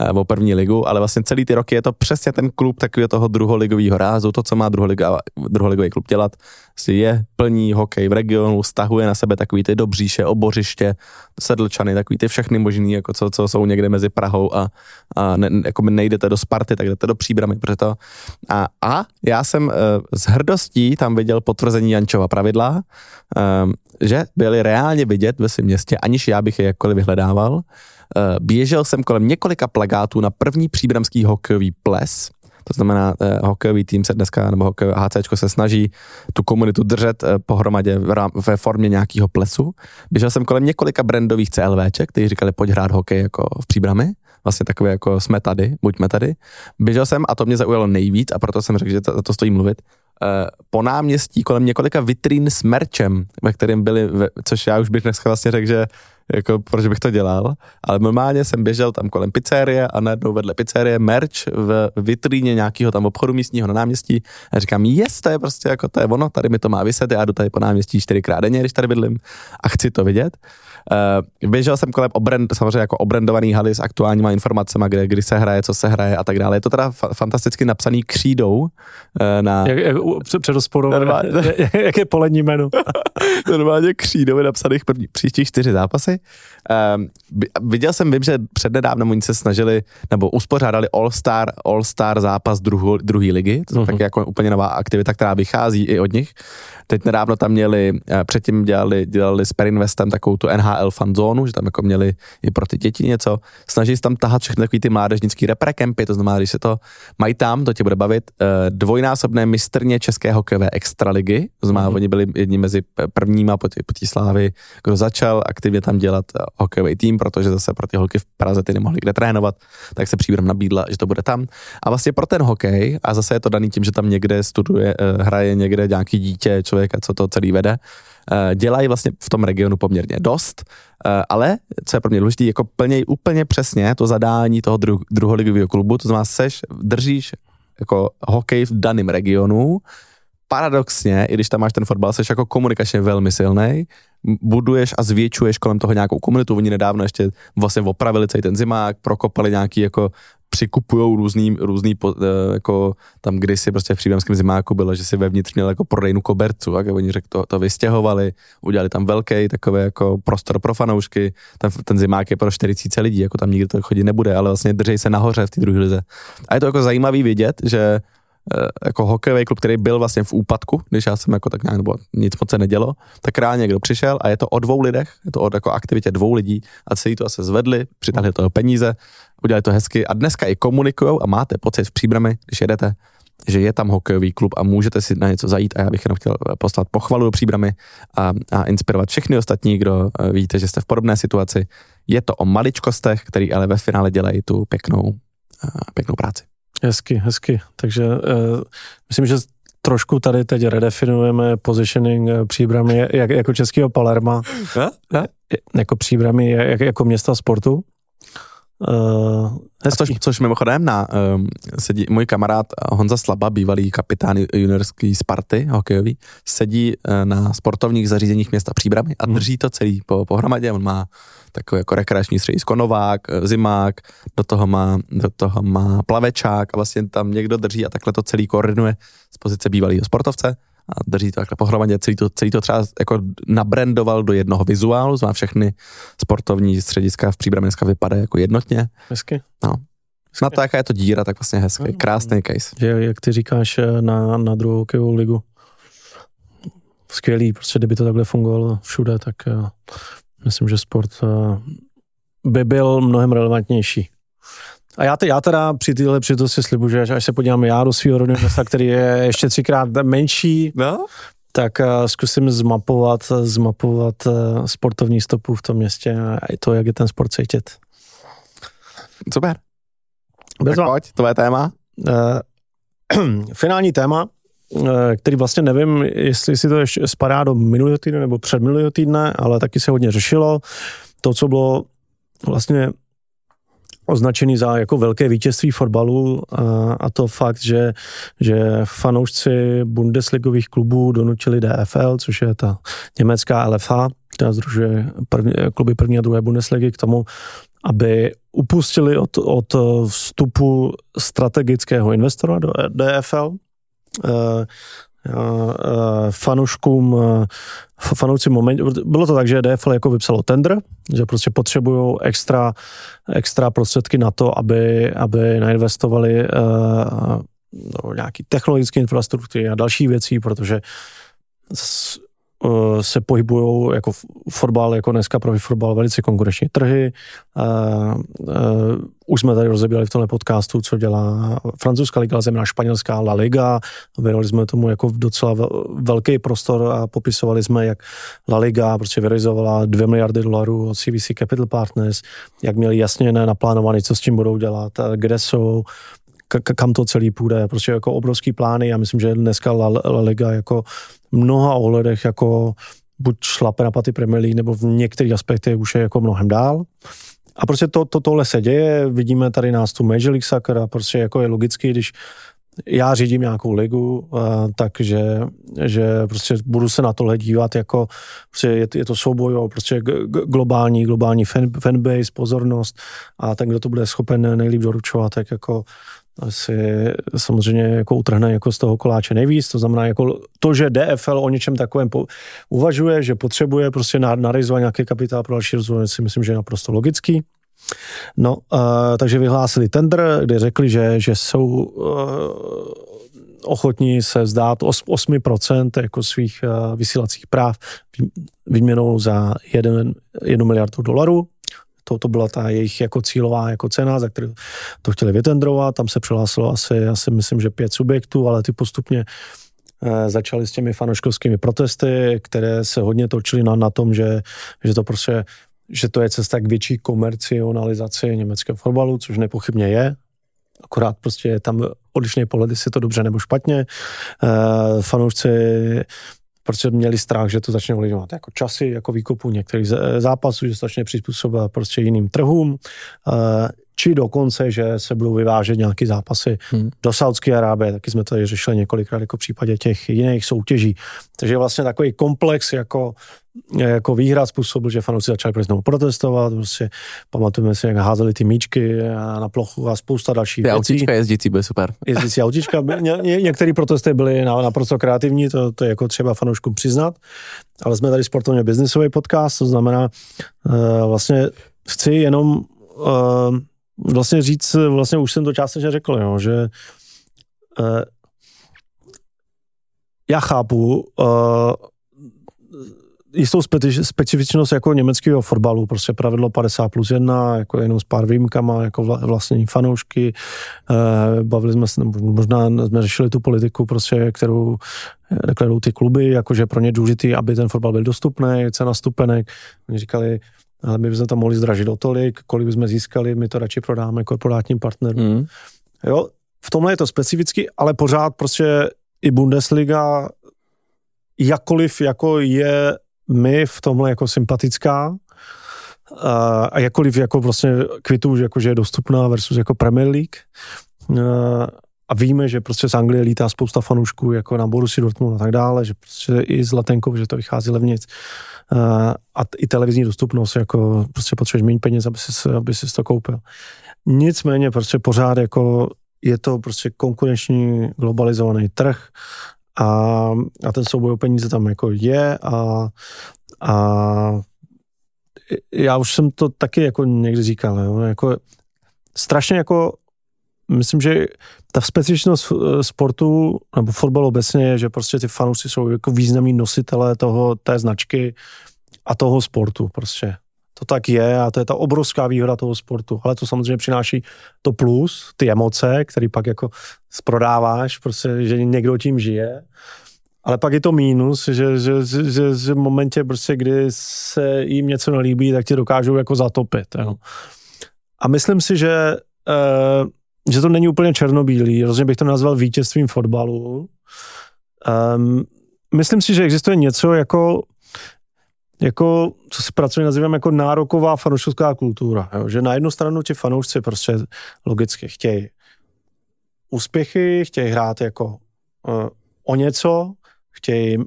eh, o první ligu, ale vlastně celý ty roky je to přesně ten klub takového toho druholigového rázu, to, co má druholiga, druholigový klub dělat, prostě je plní hokej v regionu, stahuje na sebe takový ty dobříše, obořiště, sedlčany, takový ty všechny možný, jako co, co jsou někde mezi Prahou a, a ne, jako nejdete do Sparty, tak jdete do Příbramy, proto a, a já jsem uh, s hrdostí tam viděl potvrzení Jančova pravidla, um, že byly reálně vidět ve svém městě, aniž já bych je jakkoliv vyhledával. Uh, běžel jsem kolem několika plagátů na první příbramský hokejový ples, to znamená, eh, hokejový tým se dneska, nebo hokejové HC se snaží tu komunitu držet eh, pohromadě ve formě nějakého plesu. Běžel jsem kolem několika brandových CLVček, kteří říkali, pojď hrát hokej jako v příbrami vlastně takové jako jsme tady, buďme tady. Běžel jsem a to mě zaujalo nejvíc a proto jsem řekl, že to, to stojí mluvit. Uh, po náměstí kolem několika vitrín s merčem, ve kterém byli, což já už bych dneska vlastně řekl, že jako proč bych to dělal, ale normálně jsem běžel tam kolem pizzerie a najednou vedle pizzerie merch v vitríně nějakého tam obchodu místního na náměstí a říkám, jest, to je prostě jako to je ono, tady mi to má vyset, já jdu tady po náměstí čtyřikrát denně, když tady bydlím a chci to vidět. Uh, běžel jsem kolem obrend, samozřejmě jako obrendovaný haly s aktuálníma informacemi, kde, kdy se hraje, co se hraje a tak dále. Je to teda fa- fantasticky napsaný křídou. Uh, na... Jak, jak, jak, jak je polední menu? normálně křídou je napsaných první, příštích čtyři zápasy. Um, viděl jsem, vím, že přednedávno oni se snažili, nebo uspořádali All-Star, All-Star zápas druhé ligy, to je uh-huh. taky jako úplně nová aktivita, která vychází i od nich. Teď nedávno tam měli, eh, předtím dělali, dělali s Perinvestem takovou tu NHL fanzónu, že tam jako měli i pro ty děti něco. Snaží se tam tahat všechny takový ty mládežnický reprekampy, to znamená, když se to mají tam, to tě bude bavit, eh, dvojnásobné mistrně České hokejové extraligy, to znamená, mm. oni byli jedni mezi prvníma po té slávy, kdo začal aktivně tam dělat eh, hokejový tým, protože zase pro ty holky v Praze ty nemohli kde trénovat, tak se příbram nabídla, že to bude tam. A vlastně pro ten hokej, a zase je to daný tím, že tam někde studuje, hraje někde nějaký dítě, člověk člověka, co to celý vede, eh, dělají vlastně v tom regionu poměrně dost, eh, ale co je pro mě důležité, jako plnějí úplně přesně to zadání toho dru- druholigového klubu, to znamená, seš, držíš jako hokej v daném regionu, paradoxně, i když tam máš ten fotbal, jsi jako komunikačně velmi silný, buduješ a zvětšuješ kolem toho nějakou komunitu. Oni nedávno ještě vlastně opravili celý ten zimák, prokopali nějaký jako přikupují různý, různý eh, jako tam kdysi prostě v příbramském zimáku bylo, že si vevnitř měl jako prodejnu kobercu, a oni řekl, to, to vystěhovali, udělali tam velký takový jako prostor pro fanoušky, ten, ten zimák je pro 40 lidí, jako tam nikdo to chodit nebude, ale vlastně držej se nahoře v té druhé lize. A je to jako zajímavý vidět, že Eh, jako hokejový klub, který byl vlastně v úpadku, když já jsem jako tak nějak, nebo nic moc se nedělo, tak rád někdo přišel a je to o dvou lidech, je to o jako aktivitě dvou lidí a celý to se zvedli, přitahli toho peníze, udělali to hezky a dneska i komunikují a máte pocit v příbrami, když jedete, že je tam hokejový klub a můžete si na něco zajít a já bych jenom chtěl eh, poslat pochvalu do příbramy a, a inspirovat všechny ostatní, kdo uh, víte, že jste v podobné situaci. Je to o maličkostech, který ale ve finále dělají tu pěknou, uh, pěknou práci. Hezky, hezky. Takže uh, myslím, že trošku tady teď redefinujeme positioning eh, příbramy jak, jako českého Palerma. Ne? Ne? Jako příbramy jak, jako města sportu. Uh, což, což mimochodem na um, sedí můj kamarád Honza Slaba, bývalý kapitán juniorský Sparty hokejový, sedí uh, na sportovních zařízeních města Příbramy a mhm. drží to celý po, pohromadě. On má takový jako rekreační středisko Novák, eh, Zimák, do toho má, do toho má plavečák a vlastně tam někdo drží a takhle to celý koordinuje z pozice bývalého sportovce a drží to takhle pohromadě, celý to, celý to třeba jako nabrandoval do jednoho vizuálu, znamená všechny sportovní střediska v Příbrami dneska vypadají jako jednotně. Hezky. No. Hezky. Na to, jaká je to díra, tak vlastně hezký, no, krásný case. Že, jak ty říkáš eh, na, na druhou hokejovou ligu, skvělý, prostě kdyby to takhle fungovalo všude, tak uh, myslím, že sport uh, by byl mnohem relevantnější. A já, te, já teda při téhle si slibuji, že až se podívám já do svého rodného města, který je ještě třikrát menší, no? tak uh, zkusím zmapovat, zmapovat uh, sportovní stopu v tom městě a i to, jak je ten sport cítit. Super. Bez tak pojď, tvoje téma. Uh, finální téma, který vlastně nevím, jestli si to ještě spadá do minulého týdne nebo předminulého týdne, ale taky se hodně řešilo. To, co bylo vlastně označený za jako velké vítězství fotbalu a, a to fakt, že, že fanoušci Bundesligových klubů donutili DFL, což je ta německá LFA, která združuje první, kluby první a druhé Bundesligy k tomu, aby upustili od, od vstupu strategického investora do DFL. E, fanouškům, fanouci moment, bylo to tak, že DFL jako vypsalo tender, že prostě potřebují extra, extra prostředky na to, aby, aby nainvestovali uh, no, nějaký technologické infrastruktury a další věcí, protože Eh, se pohybují jako fotbal, jako dneska pro fotbal velice konkurenční trhy. Uh, uh, už jsme tady rozebírali v tomhle podcastu, co dělá francouzská liga, země španělská La Liga. Věnovali jsme tomu jako docela velký prostor a popisovali jsme, jak La Liga prostě vyrealizovala 2 miliardy dolarů od CVC Capital Partners, jak měli jasně naplánovaný, co s tím budou dělat, kde jsou, kam to celý půjde. Prostě jako obrovský plány. Já myslím, že dneska La, La Liga jako mnoha ohledech jako buď šlape na paty Premier League, nebo v některých aspektech už je jako mnohem dál. A prostě to, to, tohle se děje, vidíme tady nás tu Major League Soccer a prostě jako je logicky, když já řídím nějakou ligu, uh, takže že prostě budu se na tohle dívat jako prostě je, je to souboj o prostě globální, globální fan, fanbase, pozornost a ten, kdo to bude schopen nejlíp doručovat, tak jako asi samozřejmě jako utrhne jako z toho koláče nejvíc, to znamená jako to, že DFL o něčem takovém po, uvažuje, že potřebuje prostě narizovat nějaký kapitál pro další rozvoj, si myslím, že je naprosto logický. No, uh, takže vyhlásili tender, kde řekli, že, že jsou uh, ochotní se zdát 8% jako svých uh, vysílacích práv výměnou za 1 miliardu dolarů to, to byla ta jejich jako cílová jako cena, za kterou to chtěli vytendrovat. Tam se přihlásilo asi, já si myslím, že pět subjektů, ale ty postupně eh, začaly s těmi fanoškovskými protesty, které se hodně točily na, na tom, že, že to prostě že to je cesta k větší komercionalizaci německého fotbalu, což nepochybně je. Akorát prostě je tam odlišný pohled, jestli je to dobře nebo špatně. E, fanoušci protože měli strach, že to začne ovlivňovat jako časy, jako výkupu některých zápasů, že se začne přizpůsobovat prostě jiným trhům, eh, či dokonce, že se budou vyvážet nějaké zápasy hmm. do Saudské Arábie, taky jsme to řešili několikrát jako v případě těch jiných soutěží. Takže vlastně takový komplex jako jako výhra způsobil, že fanoušci začali proti znovu protestovat, prostě pamatujeme si, jak házeli ty míčky na plochu a spousta dalších ty věcí. autíčka jezdící byly super. Jezdící autíčka, ně, ně, některé protesty byly naprosto kreativní, to, to je jako třeba fanouškům přiznat, ale jsme tady sportovně biznisový podcast, to znamená uh, vlastně chci jenom uh, vlastně říct, vlastně už jsem to částečně řekl, jo, že uh, já chápu uh, jistou specifičnost jako německého fotbalu, prostě pravidlo 50 plus 1, jako jenom s pár výjimkama, jako vlastní fanoušky. Eh, bavili jsme se, možná jsme řešili tu politiku, prostě, kterou deklarují ty kluby, jakože pro ně důležitý, aby ten fotbal byl dostupný, cena stupenek. Oni říkali, ale my bychom to mohli zdražit o tolik, kolik bychom získali, my to radši prodáme korporátním partnerům. Mm. Jo, v tomhle je to specificky, ale pořád prostě i Bundesliga jakkoliv jako je mi v tomhle jako sympatická a jakkoliv jako vlastně kvitu, že, jako, že je dostupná versus jako Premier League a víme, že prostě z Anglie lítá spousta fanoušků jako na Borussia Dortmund a tak dále, že prostě i z Letenkou, že to vychází levnic a i televizní dostupnost, jako prostě potřebuješ méně peněz, aby si, aby si to koupil. Nicméně prostě pořád jako je to prostě konkurenční globalizovaný trh a, a ten souboj o peníze tam jako je a, a já už jsem to taky jako někdy říkal, jo, jako strašně jako myslím, že ta specifičnost eh, sportu nebo fotbalu obecně je, že prostě ty fanoušci jsou jako významní nositelé toho, té značky a toho sportu prostě to tak je a to je ta obrovská výhoda toho sportu. Ale to samozřejmě přináší to plus, ty emoce, které pak jako prodáváš, prostě, že někdo tím žije. Ale pak je to mínus, že, že, že, že v momentě, prostě, kdy se jim něco nelíbí, tak tě dokážou jako zatopit. Jo. A myslím si, že, uh, že to není úplně černobílý. Rozhodně bych to nazval vítězstvím fotbalu. Um, myslím si, že existuje něco jako jako, co se pracuje, nazývám jako nároková fanouškovská kultura. Jo? Že na jednu stranu ti fanoušci prostě logicky chtějí úspěchy, chtějí hrát jako uh, o něco, chtějí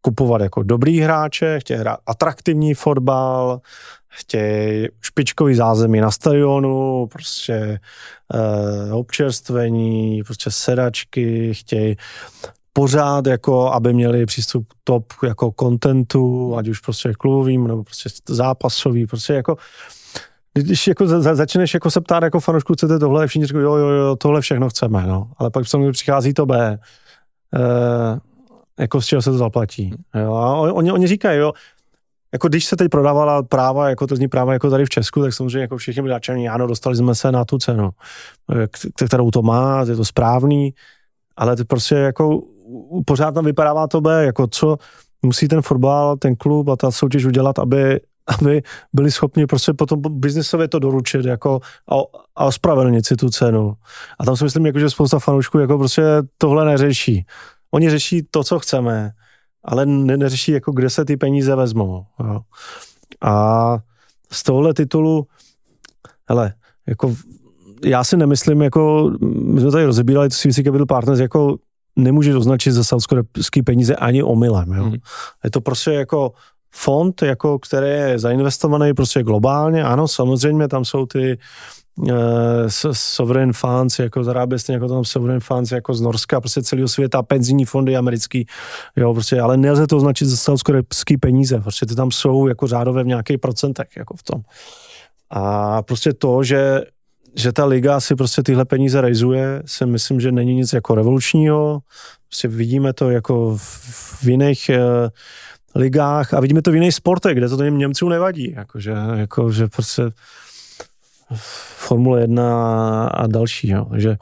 kupovat jako dobrý hráče, chtějí hrát atraktivní fotbal, chtějí špičkový zázemí na stadionu, prostě uh, občerstvení, prostě sedačky, chtějí pořád jako, aby měli přístup top jako kontentu, ať už prostě klubovým, nebo prostě zápasový, prostě jako když jako za, začneš jako se ptát jako fanoušku, chcete tohle, všichni říkají, jo, jo, jo, tohle všechno chceme, no. Ale pak samozřejmě přichází to B. E, jako z čeho se to zaplatí. Jo? A oni, oni říkají, jo, jako když se teď prodávala práva, jako to zní práva jako tady v Česku, tak samozřejmě jako všichni byli nadšení, ano, dostali jsme se na tu cenu, kterou to má, je to správný, ale to prostě jako pořád tam vypadává to B, jako co musí ten fotbal, ten klub a ta soutěž udělat, aby, aby byli schopni prostě potom biznesově to doručit jako a, a ospravedlnit si tu cenu. A tam si myslím, jako, že spousta fanoušků jako prostě tohle neřeší. Oni řeší to, co chceme, ale ne, neřeší, jako kde se ty peníze vezmou. Jo. A z tohohle titulu, hele, jako já si nemyslím, jako my jsme tady rozebírali to CVC Capital Partners, jako nemůžeš označit za saudské peníze ani omylem. Jo. Hmm. Je to prostě jako fond, jako který je zainvestovaný prostě globálně. Ano, samozřejmě tam jsou ty uh, sovereign funds, jako z Arábie, jako tam sovereign funds jako z Norska, prostě celého světa, penzijní fondy americký, jo, prostě, ale nelze to označit za saudské peníze, prostě ty tam jsou jako řádové v nějakých procentech, jako v tom. A prostě to, že že ta liga si prostě tyhle peníze rejzuje, si myslím, že není nic jako revolučního. Prostě vidíme to jako v, v jiných uh, ligách a vidíme to v jiných sportech, kde to těm Němcům nevadí. Jakože, jako, že prostě Formule 1 a další. Jo. Takže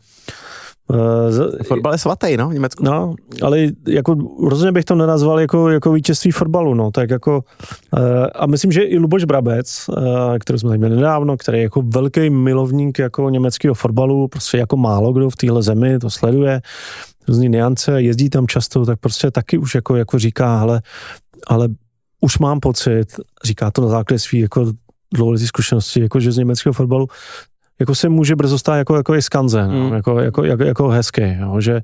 Uh, Fotbal je svatý, no, v Německu. No, ale jako rozhodně bych to nenazval jako, jako vítězství fotbalu, no, tak jako uh, a myslím, že i Luboš Brabec, uh, který jsme tady měli nedávno, který je jako velký milovník jako německého fotbalu, prostě jako málo kdo v téhle zemi to sleduje, různý niance, jezdí tam často, tak prostě taky už jako, jako říká, ale, ale už mám pocit, říká to na základě svých jako dlouholetý zkušenosti, jako že z německého fotbalu jako se může brzo stát jako, jako i skanze, no, mm. jako, jako, jako, jako hezký, jo, že,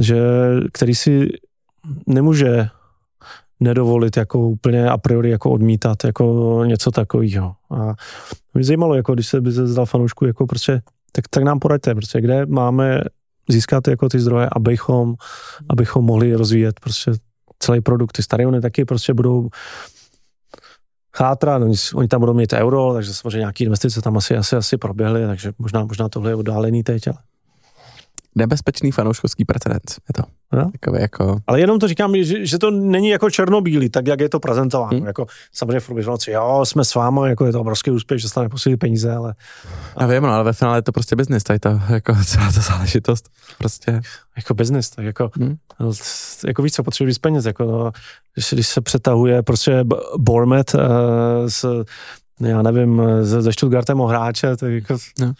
že který si nemůže nedovolit jako úplně a priori jako odmítat jako něco takového. A mě zajímalo, jako když se by se zdal fanoušku, jako prostě, tak, tak nám poraďte, prostě, kde máme získat jako ty zdroje, abychom, abychom mohli rozvíjet prostě celý produkt. Ty stadiony taky prostě budou chátra, oni, oni tam budou mít euro, takže samozřejmě nějaké investice tam asi, asi, asi proběhly, takže možná, možná tohle je oddálený teď, ale nebezpečný fanouškovský precedens. Je to. No? Takový jako... Ale jenom to říkám, že, že, to není jako černobílý, tak jak je to prezentováno. Hmm. Jako, samozřejmě furt noci, jo, jsme s vámi, jako je to obrovský úspěch, že se tam neposílí peníze, ale... A vím, no, ale ve finále je to prostě biznis, tady to, jako celá ta záležitost. Prostě... Jako biznis, tak jako, hmm. jako víc, co potřebuješ peněz, jako, no, když, když se přetahuje prostě Bormet uh, s já nevím, ze Stuttgartem o hráče, tak jako, no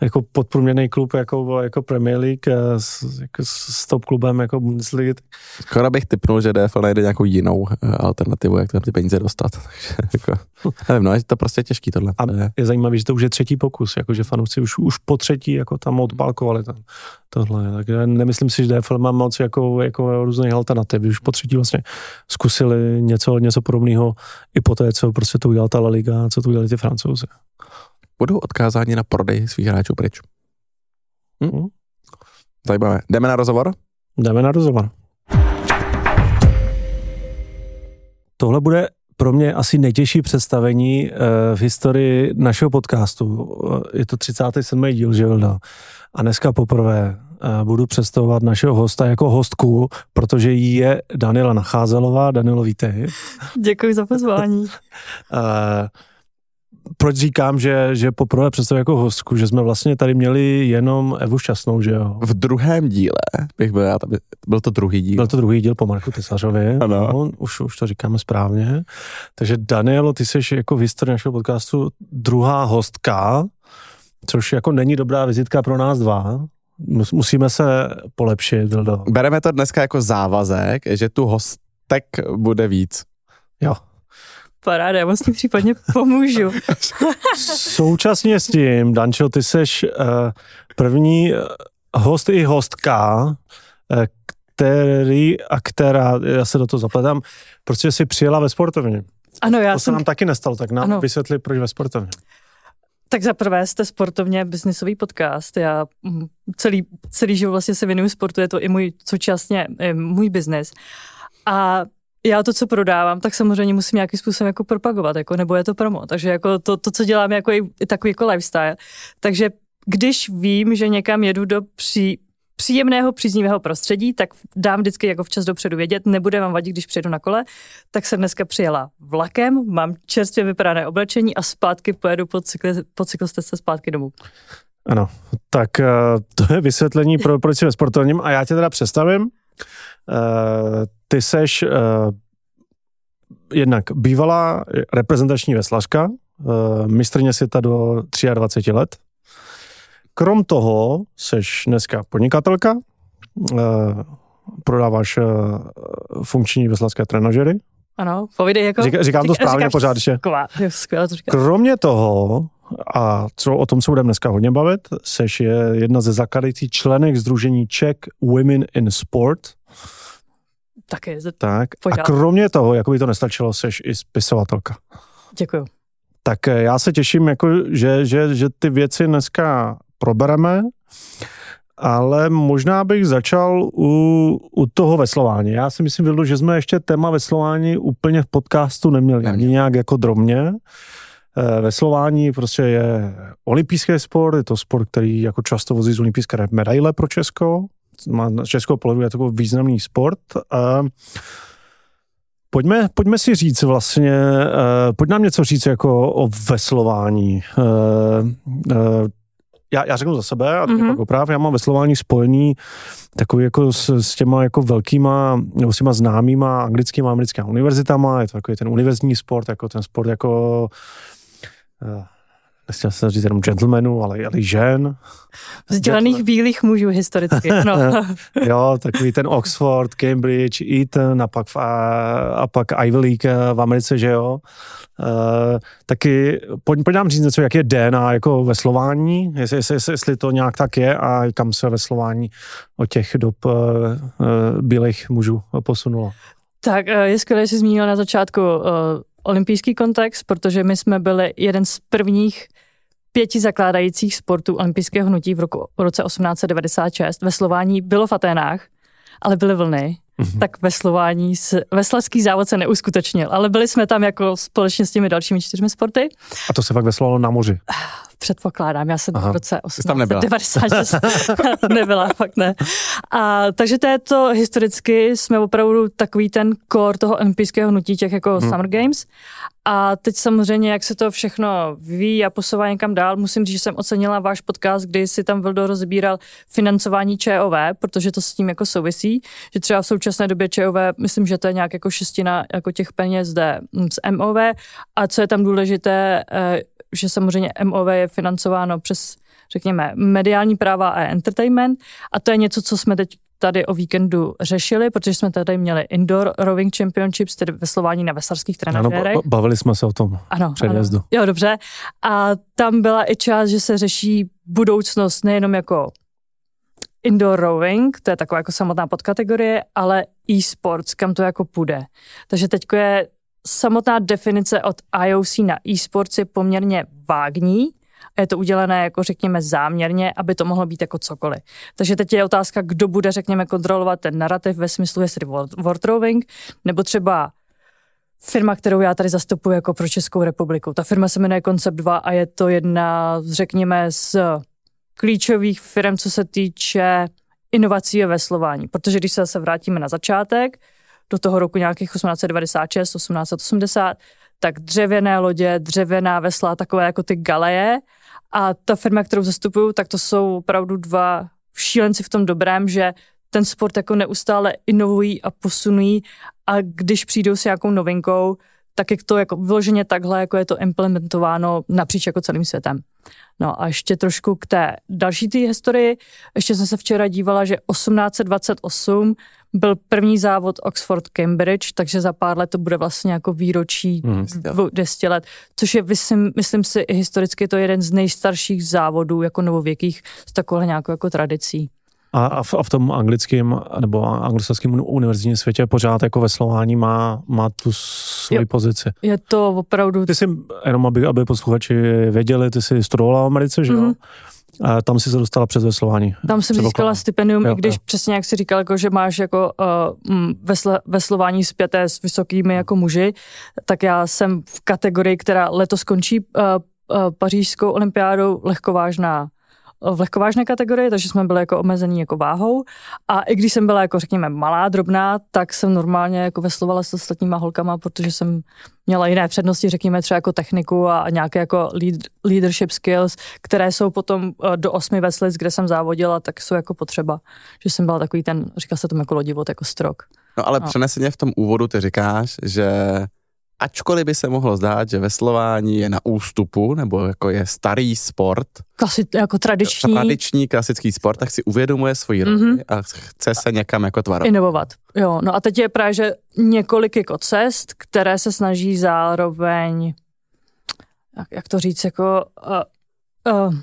jako podprůměrný klub jako, jako Premier League s, jako s top klubem jako Bundesliga. Skoro bych typnul, že DFL najde nějakou jinou eh, alternativu, jak tam ty peníze dostat. Takže jako, nevím, no, je to prostě těžký tohle. A je zajímavé, že to už je třetí pokus, jako že fanoušci už, už po třetí jako tam odbalkovali tam, tohle. Tak nemyslím si, že DFL má moc jako, jako různých alternativ. Už po třetí vlastně zkusili něco, něco podobného i po té, co prostě to udělala ta La Liga, co to udělali ty francouzi budou odkázáni na prodej svých hráčů pryč. Hm? Zajímavé. Jdeme na rozhovor? Jdeme na rozhovor. Tohle bude pro mě asi nejtěžší představení uh, v historii našeho podcastu. Je to 37. díl, že jo? A dneska poprvé uh, budu představovat našeho hosta jako hostku, protože jí je Daniela Nacházelová. Danielo, vítej. Děkuji za pozvání. Proč říkám, že, že poprvé představu jako hostku, že jsme vlastně tady měli jenom Evu Šťastnou, že jo? V druhém díle bych byl já, byl to druhý díl. Byl to druhý díl po Marku Tesařovi, ano. No, už, už to říkáme správně. Takže Danielo, ty jsi jako v historii našeho podcastu druhá hostka, což jako není dobrá vizitka pro nás dva. Musíme se polepšit, Dildo. Bereme to dneska jako závazek, že tu hostek bude víc. Jo, Paráda, já vlastně případně pomůžu. Současně s tím, Dančo, ty seš uh, první eh, host i hostka, uh, který a která, já se do toho zapletám, protože jsi přijela ve sportovně. Ano, já To jsem... se nám taky nestalo, tak nám ano. vysvětli, proč ve sportovně. Tak za prvé jste sportovně biznisový podcast. Já mm, celý, celý život vlastně se věnuju sportu, je to i můj současně můj biznis. A já to, co prodávám, tak samozřejmě musím nějakým způsobem jako propagovat, jako, nebo je to promo. Takže jako to, to co dělám, jako i takový jako lifestyle. Takže když vím, že někam jedu do, pří, příjemného, příznivého prostředí, tak dám vždycky jako včas dopředu vědět, nebude vám vadit, když přijedu na kole, tak jsem dneska přijela vlakem, mám čerstvě vyprané oblečení a zpátky pojedu po, cykli, po cyklostezce zpátky domů. Ano, tak eh, to je vysvětlení, pro, proč ve sportovním a já tě teda představím. Ty seš uh, jednak bývalá reprezentační veslařka, uh, mistrně světa do 23 let. Krom toho seš dneska podnikatelka, uh, prodáváš uh, funkční veslařské trenažery. Ano, povídej jako... Říká, říkám to správně pořád, že? Skvěle to říkáš. Kromě toho a co o tom se budeme dneska hodně bavit, seš je jedna ze zakladajících členek Združení Czech Women in Sport. Taky. Tak. A kromě toho, jako by to nestačilo, seš i spisovatelka. Děkuju. Tak eh, já se těším, jako, že, že, že ty věci dneska probereme, ale možná bych začal u, u toho veslování. Já si myslím, že jsme ještě téma veslování úplně v podcastu neměli, ani nějak jako drobně. Eh, veslování prostě je olympijský sport, je to sport, který jako často vozí z olympijské medaile pro Česko. Má z českého pohledu je to významný sport. A Pojďme, pojďme si říct vlastně, uh, pojď nám něco říct jako o veslování. Uh, uh, já, já řeknu za sebe a mm-hmm. pak oprav, já mám veslování spojený takový jako s, s těma jako velkýma, nebo s těma známýma anglickýma americkými univerzitama, je to takový ten univerzitní sport, jako ten sport jako Eh, nechtěl jsem říct jenom gentlemanů, ale, ale žen. Vzdělaných bílých mužů historicky, ano. jo, takový ten Oxford, Cambridge, Eton a pak, a pak Ivy League eh, v Americe, že jo. Uh, taky pojď, pojď nám říct něco, jak je DNA jako veslování, jestli, jestli, jestli to nějak tak je a kam se veslování od těch dob uh, uh, bílých mužů posunulo. Tak je skvělé, že jsi zmínil na začátku uh, olympijský kontext, protože my jsme byli jeden z prvních pěti zakládajících sportů olympijského hnutí v, roku, v roce 1896. Veslování bylo v Aténách, ale byly vlny, mm-hmm. tak veslování, veslařský závod se neuskutečnil, ale byli jsme tam jako společně s těmi dalšími čtyřmi sporty. A to se fakt veslovalo na moři? Předpokládám, já jsem Aha. v roce 1896 nebyla. nebyla, fakt ne. A, takže to je to historicky, jsme opravdu takový ten core toho olympijského hnutí těch jako hmm. Summer Games. A teď samozřejmě, jak se to všechno vyvíjí a posouvá někam dál, musím říct, že jsem ocenila váš podcast, kdy si tam Vildo rozbíral financování ČOV, protože to s tím jako souvisí, že třeba v současné době ČOV, myslím, že to je nějak jako šestina jako těch peněz zde z MOV a co je tam důležité, eh, že samozřejmě MOV je financováno přes, řekněme, mediální práva a entertainment. A to je něco, co jsme teď tady o víkendu řešili, protože jsme tady měli Indoor Rowing Championships, tedy veslování na vesarských trenérech. Ano, bavili jsme se o tom ano, předjezdu. Ano. Jo, dobře. A tam byla i část, že se řeší budoucnost nejenom jako indoor rowing, to je taková jako samotná podkategorie, ale e-sports, kam to jako půjde. Takže teď je samotná definice od IOC na e-sports je poměrně vágní, je to udělané jako řekněme záměrně, aby to mohlo být jako cokoliv. Takže teď je otázka, kdo bude řekněme kontrolovat ten narrativ ve smyslu jestli World Rowing, nebo třeba firma, kterou já tady zastupuji jako pro Českou republiku. Ta firma se jmenuje Concept 2 a je to jedna, řekněme, z klíčových firm, co se týče inovací a veslování. Protože když se zase vrátíme na začátek, do toho roku nějakých 1896, 1880, tak dřevěné lodě, dřevěná vesla, takové jako ty galeje. A ta firma, kterou zastupuju, tak to jsou opravdu dva šílenci v tom dobrém, že ten sport jako neustále inovují a posunují a když přijdou s nějakou novinkou, tak je to jako vyloženě takhle, jako je to implementováno napříč jako celým světem. No a ještě trošku k té další té historii. Ještě jsem se včera dívala, že 1828 byl první závod Oxford Cambridge, takže za pár let to bude vlastně jako výročí mm, 200 let, což je, myslím, myslím si, historicky to jeden z nejstarších závodů jako novověkých s takovou nějakou jako tradicí. A, a, v, a v tom anglickém nebo anglosaském univerzitním světě pořád jako veslování má, má tu svoji jo, pozici. Je to opravdu... Ty jsi, jenom aby, aby posluchači věděli, ty jsi studovala v Americe, že jo? Mm-hmm. A tam si se dostala přes veslování. Tam jsem získala stipendium, jo, i když jo. přesně jak jsi říkal, jako, že máš jako uh, vesle, veslování zpěté s vysokými jako muži, tak já jsem v kategorii, která letos skončí uh, uh, pařížskou olympiádou lehkovážná v lehkovážné kategorii, takže jsme byli jako omezení jako váhou. A i když jsem byla jako řekněme malá, drobná, tak jsem normálně jako veslovala s ostatníma holkama, protože jsem měla jiné přednosti, řekněme třeba jako techniku a nějaké jako lead, leadership skills, které jsou potom eh, do osmi veslic, kde jsem závodila, tak jsou jako potřeba. Že jsem byla takový ten, říká se tomu jako lodivot, jako strok. No ale no. přeneseně v tom úvodu ty říkáš, že ačkoliv by se mohlo zdát, že veslování je na ústupu, nebo jako je starý sport, Klasi, jako tradiční. tradiční klasický sport, tak si uvědomuje svoji roli mm-hmm. a chce se někam jako tvarovat. Inovovat. Jo, no a teď je právě, že několik jako cest, které se snaží zároveň, jak, jak to říct, jako uh, uh,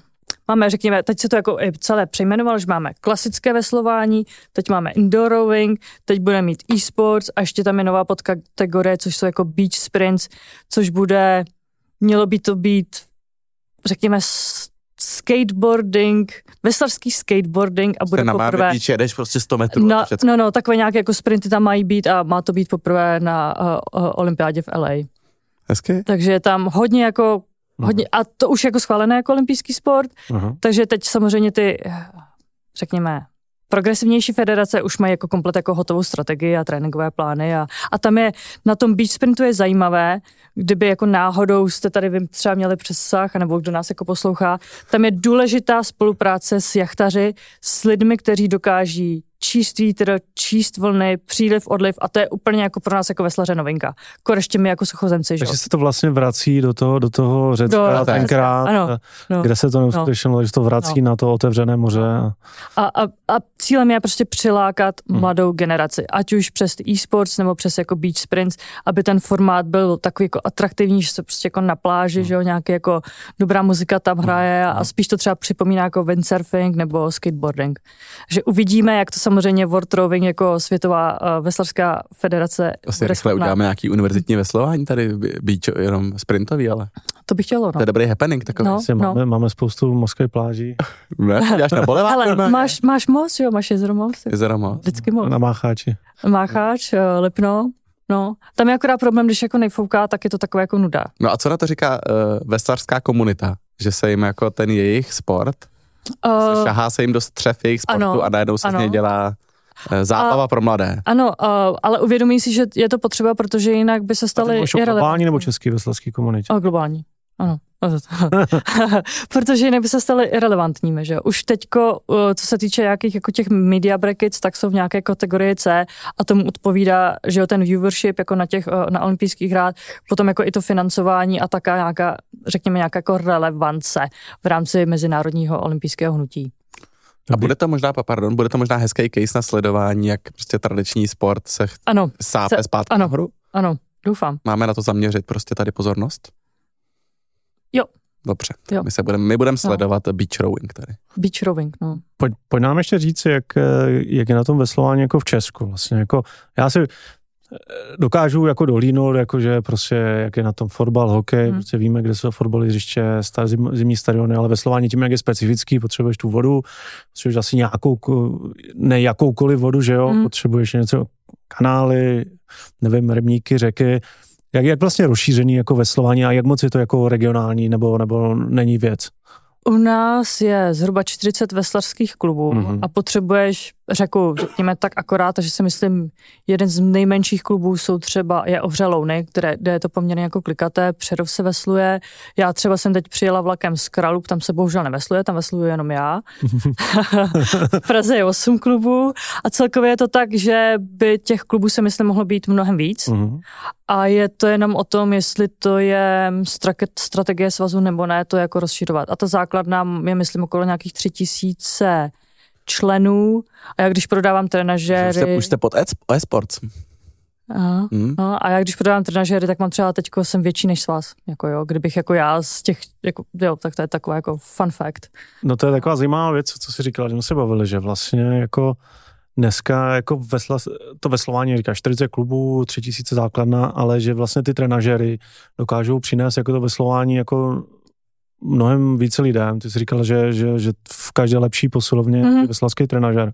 máme, řekněme, teď se to jako celé přejmenovalo, že máme klasické veslování, teď máme indoor rowing, teď budeme mít e-sports a ještě tam je nová podkategorie, což jsou jako beach sprints, což bude, mělo by to být, řekněme, skateboarding, veslarský skateboarding a bude na poprvé... Na jedeš prostě 100 metrů. No, no, no, takové nějaké jako sprinty tam mají být a má to být poprvé na uh, uh, olympiádě v LA. Hezky. Takže je tam hodně jako Hodně, a to už jako schválené jako olympijský sport, uh-huh. takže teď samozřejmě ty, řekněme, progresivnější federace už mají jako komplet jako hotovou strategii a tréninkové plány a, a tam je, na tom beach sprintu je zajímavé, kdyby jako náhodou jste tady vím, třeba měli přesah, nebo kdo nás jako poslouchá, tam je důležitá spolupráce s jachtaři, s lidmi, kteří dokáží číst vítr, číst vlny, příliv, odliv a to je úplně jako pro nás jako veslaře novinka. Koreště my jako suchozemci. Takže se to vlastně vrací do toho, do toho Řecka do, tenkrát, ano, no, kde se to neuskutečnilo, no, že to vrací no. na to otevřené moře. A, a, a cílem je prostě přilákat hmm. mladou generaci, ať už přes e-sports nebo přes jako beach sprints, aby ten formát byl takový jako atraktivní, že se prostě jako na pláži, hmm. že jo, nějaký jako dobrá muzika tam hraje hmm. a spíš to třeba připomíná jako windsurfing nebo skateboarding. Že uvidíme, jak to samozřejmě World Rowing jako světová uh, veslařská federace. Asi rychle uděláme nějaký univerzitní veslování tady, být jenom sprintový, ale. To bych chtělo, no. To je dobrý happening takový. No, no. Máme, máme spoustu mořské pláží. ne, děláš na bolevá, Ale máš, máš most, jo, máš jezero most. Jezero most. Vždycky most. Na Mácháči. Mácháč, uh, Lipno, No, tam je akorát problém, když jako nejfouká, tak je to takové jako nuda. No a co na to říká uh, veslařská komunita? Že se jim jako ten jejich sport Uh, šahá se jim do střev jejich sportu ano, a najednou se ano. z něj dělá eh, zábava a, pro mladé. Ano, uh, ale uvědomí si, že je to potřeba, protože jinak by se staly... A globální nebo český veslavský komunitě? A globální, ano. Protože jinak by se staly irrelevantními, že Už teďko, co se týče nějakých jako těch media brackets, tak jsou v nějaké kategorii C a tomu odpovídá, že jo, ten viewership jako na těch, na olympijských hrách, potom jako i to financování a taká nějaká, řekněme, nějaká jako relevance v rámci mezinárodního olympijského hnutí. A bude to možná, pardon, bude to možná hezký case na sledování, jak prostě tradiční sport se ano, sápe se, zpátky ano, nahoru? Ano, doufám. Máme na to zaměřit prostě tady pozornost? Jo. Dobře, jo. my, se budeme, my budeme sledovat no. beach rowing tady. Beach rowing, no. Pojď, pojď nám ještě říct, jak, jak je na tom veslování jako v Česku. Vlastně jako, já si dokážu jako dolínout, jakože prostě jak je na tom fotbal, hokej, hmm. prostě víme, kde jsou fotbaly hřiště, zim, zimní stadiony, ale veslování tím, jak je specifický, potřebuješ tu vodu, potřebuješ asi nějakou, ne jakoukoliv vodu, že jo, hmm. potřebuješ něco, kanály, nevím, rybníky, řeky, jak, jak vlastně rozšířený jako veslování a jak moc je to jako regionální nebo, nebo není věc? U nás je zhruba 40 veslařských klubů mm-hmm. a potřebuješ řeku, řekněme tak akorát, že si myslím, jeden z nejmenších klubů jsou třeba, je Ohřelouny, které, kde je to poměrně jako klikaté, Přerov se vesluje. Já třeba jsem teď přijela vlakem z Kralup, tam se bohužel nevesluje, tam vesluje jenom já. v Praze je 8 klubů a celkově je to tak, že by těch klubů se myslím mohlo být mnohem víc. Mm-hmm. A je to jenom o tom, jestli to je strategie svazu nebo ne, to jako rozširovat. A ta základna je myslím okolo nějakých tři tisíce členů a já když prodávám trenažéry... Už jste, už jste pod e-sports. Aha, hmm. no, a já když prodávám trenažéry, tak mám třeba teď jsem větší než s vás. Jako jo, kdybych jako já z těch, jako, jo, tak to je taková jako fun fact. No to je taková zajímavá věc, co si říkala, že jsme se bavili, že vlastně jako dneska jako vesla, to veslování říká 40 klubů, 3000 základna, ale že vlastně ty trenažery dokážou přinést jako to veslování jako mnohem více lidem. Ty jsi říkal, že, že, že v každé lepší posilovně mm-hmm. je veslavský trenažer.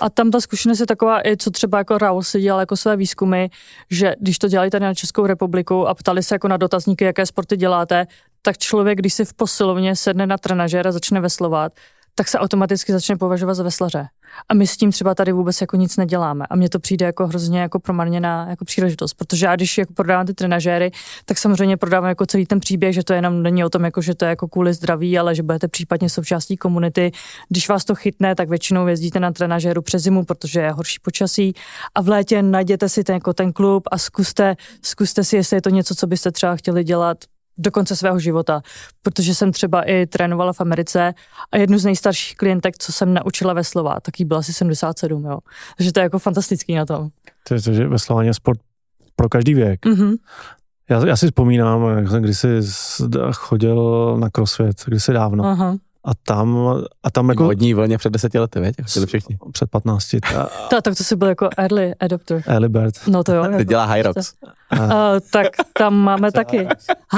A tam ta zkušenost je taková, i co třeba jako Raul si dělal jako své výzkumy, že když to dělali tady na Českou republiku a ptali se jako na dotazníky, jaké sporty děláte, tak člověk, když si v posilovně sedne na trenažer a začne veslovat, tak se automaticky začne považovat za veslaře. A my s tím třeba tady vůbec jako nic neděláme. A mně to přijde jako hrozně jako promarněná jako příležitost, protože já když jako prodávám ty trenažéry, tak samozřejmě prodávám jako celý ten příběh, že to jenom není o tom, jako, že to je jako kvůli zdraví, ale že budete případně součástí komunity. Když vás to chytne, tak většinou jezdíte na trenažéru přes zimu, protože je horší počasí a v létě najděte si ten, jako ten klub a zkuste, zkuste si, jestli je to něco, co byste třeba chtěli dělat do konce svého života, protože jsem třeba i trénovala v Americe a jednu z nejstarších klientek, co jsem naučila veslovat, tak jí byla asi 77, jo. Takže to je jako fantastický na tom. To je, to, že veslování je sport pro každý věk. Mm-hmm. Já, já si vzpomínám, jak jsem kdysi chodil na crossfit, kdysi dávno. Aha. A tam, a tam jako... Modní vlně před deseti lety, veď? Jako všichni. Před 15. Ta, Ta, tak to si byl jako early adopter. Early bird. No to jo. Teď dělá Hyrox. Uh, tak tam máme taky.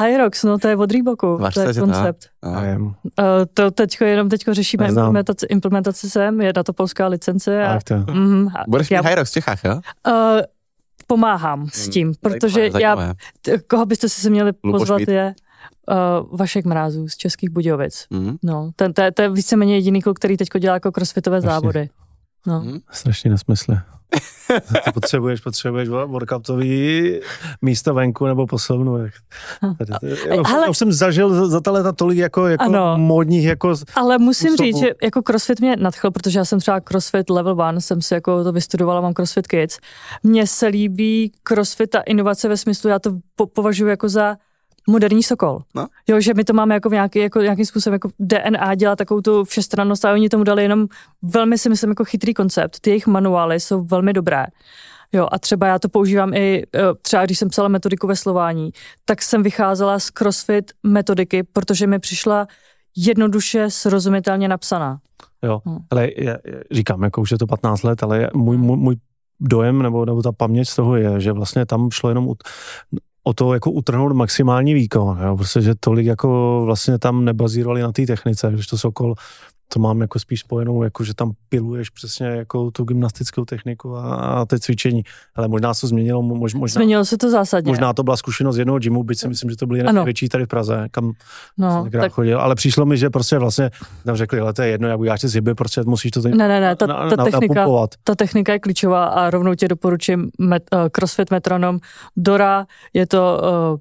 Hyrox, no to je od Reeboku, Máš to je koncept. No. Uh, to teďko jenom teďko řešíme Neznám. implementaci, implementaci sem, je na to polská licence. A, Tak to. mm, a Budeš já, mít Hyrox v Čechách, jo? uh, pomáhám s tím, protože Zajímavé, já, koho byste si se měli pozvat je uh, Vašek Mrázů z Českých Budějovic. Mhm. No, ten, to, je- to je víceméně jediný kluk, který teďko dělá jako crossfitové Jasně. závody. No. Mhm. Strašný nesmysl. Ty potřebuješ, potřebuješ workoutový místo venku nebo poslovnu. jak- Tady Já už, Ale- já už jsem zažil za, za ta léta tolik jako, jako Ano. módních jako Ale musím způsobu. říct, že jako CrossFit mě nadchl, protože já jsem třeba CrossFit Level 1, jsem si jako to vystudovala, mám CrossFit Kids. Mně se líbí CrossFit a inovace ve smyslu, já to po- považuji jako za moderní sokol. No. Jo, že my to máme jako v nějaký, jako, nějakým způsobem jako DNA dělat takovou tu všestrannost a oni tomu dali jenom velmi si myslím jako chytrý koncept. Ty jejich manuály jsou velmi dobré. Jo, a třeba já to používám i, eh, třeba když jsem psala metodiku ve slování, tak jsem vycházela z CrossFit metodiky, protože mi přišla jednoduše srozumitelně napsaná. Jo, Hmm. ale já, já říkám, jako už je to 15 let, ale můj, můj, můj dojem nebo, nebo ta paměť z toho je, že vlastně tam šlo jenom o to jako utrhnout maximální výkon, jo, prostě, že tolik jako vlastně tam nebazírovali na té technice, když to Sokol to mám jako spíš spojenou, jako že tam piluješ přesně jako tu gymnastickou techniku a, a ty cvičení. Ale možná se to změnilo, mož, možná, Změnilo se to zásadně. možná to byla zkušenost jednoho gymu, byť si myslím, že to byl jeden největší tady v Praze, kam no, jsem tak, chodil, ale přišlo mi, že prostě vlastně tam řekli, ale to je jedno, jak uděláš ty zhyby, prostě musíš to tady ne, ne, ne, ta, ta, na, technika, napumpovat. ta technika je klíčová a rovnou tě doporučím met, uh, CrossFit Metronom. Dora je to uh,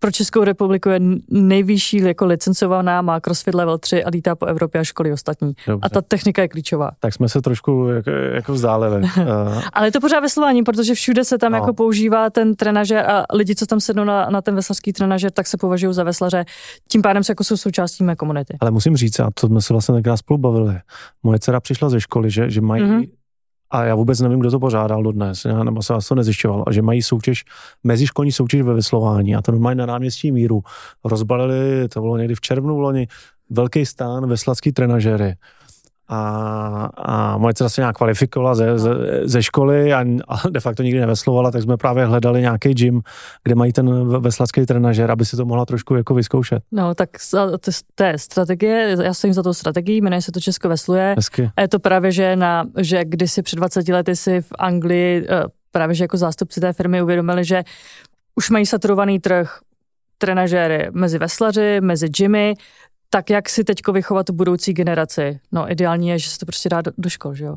pro Českou republiku je nejvyšší jako licencovaná, má CrossFit level 3 a lítá po Evropě a školy ostatní. Dobře. A ta technika je klíčová. Tak jsme se trošku jako, jako vzdálili. uh, Ale je to pořád veslování, protože všude se tam No. jako používá ten trenažer a lidi, co tam sednou na, na ten veslařský trenažer, tak se považují za veslaře. Tím pádem se jako jsou součástí mé komunity. ale musím říct, a to jsme se vlastně tenkrát spolu bavili, moje dcera přišla ze školy, že, že mají, Mhm. mm-hmm. A já vůbec nevím, kdo to pořádal dodnes, já, nebo se to nezjišťoval, a že mají soutěž, meziškolní soutěž ve veslování a to normálně na náměstí Míru. Rozbalili, to bylo někdy v červnu v loni, velký stán veslacký trenažery. A, a moje dcera se nějak kvalifikovala ze, ze, ze školy a, a de facto nikdy neveslovala, tak jsme právě hledali nějaký gym, kde mají ten ve- veslacký trenažer, aby si to mohla trošku jako vyzkoušet. No, tak to je strategie, já stojím za tou strategií, jmenuje se to Česko vesluje. Hezky. A je to právě, že, na, že kdysi před 20 lety si v Anglii eh, právě, že jako zástupci té firmy uvědomili, že už mají saturovaný trh trenažéry mezi veslaři, mezi gymy, tak jak si teďko vychovat tu budoucí generaci. No ideální je, že se to prostě dá do, do škol, že jo.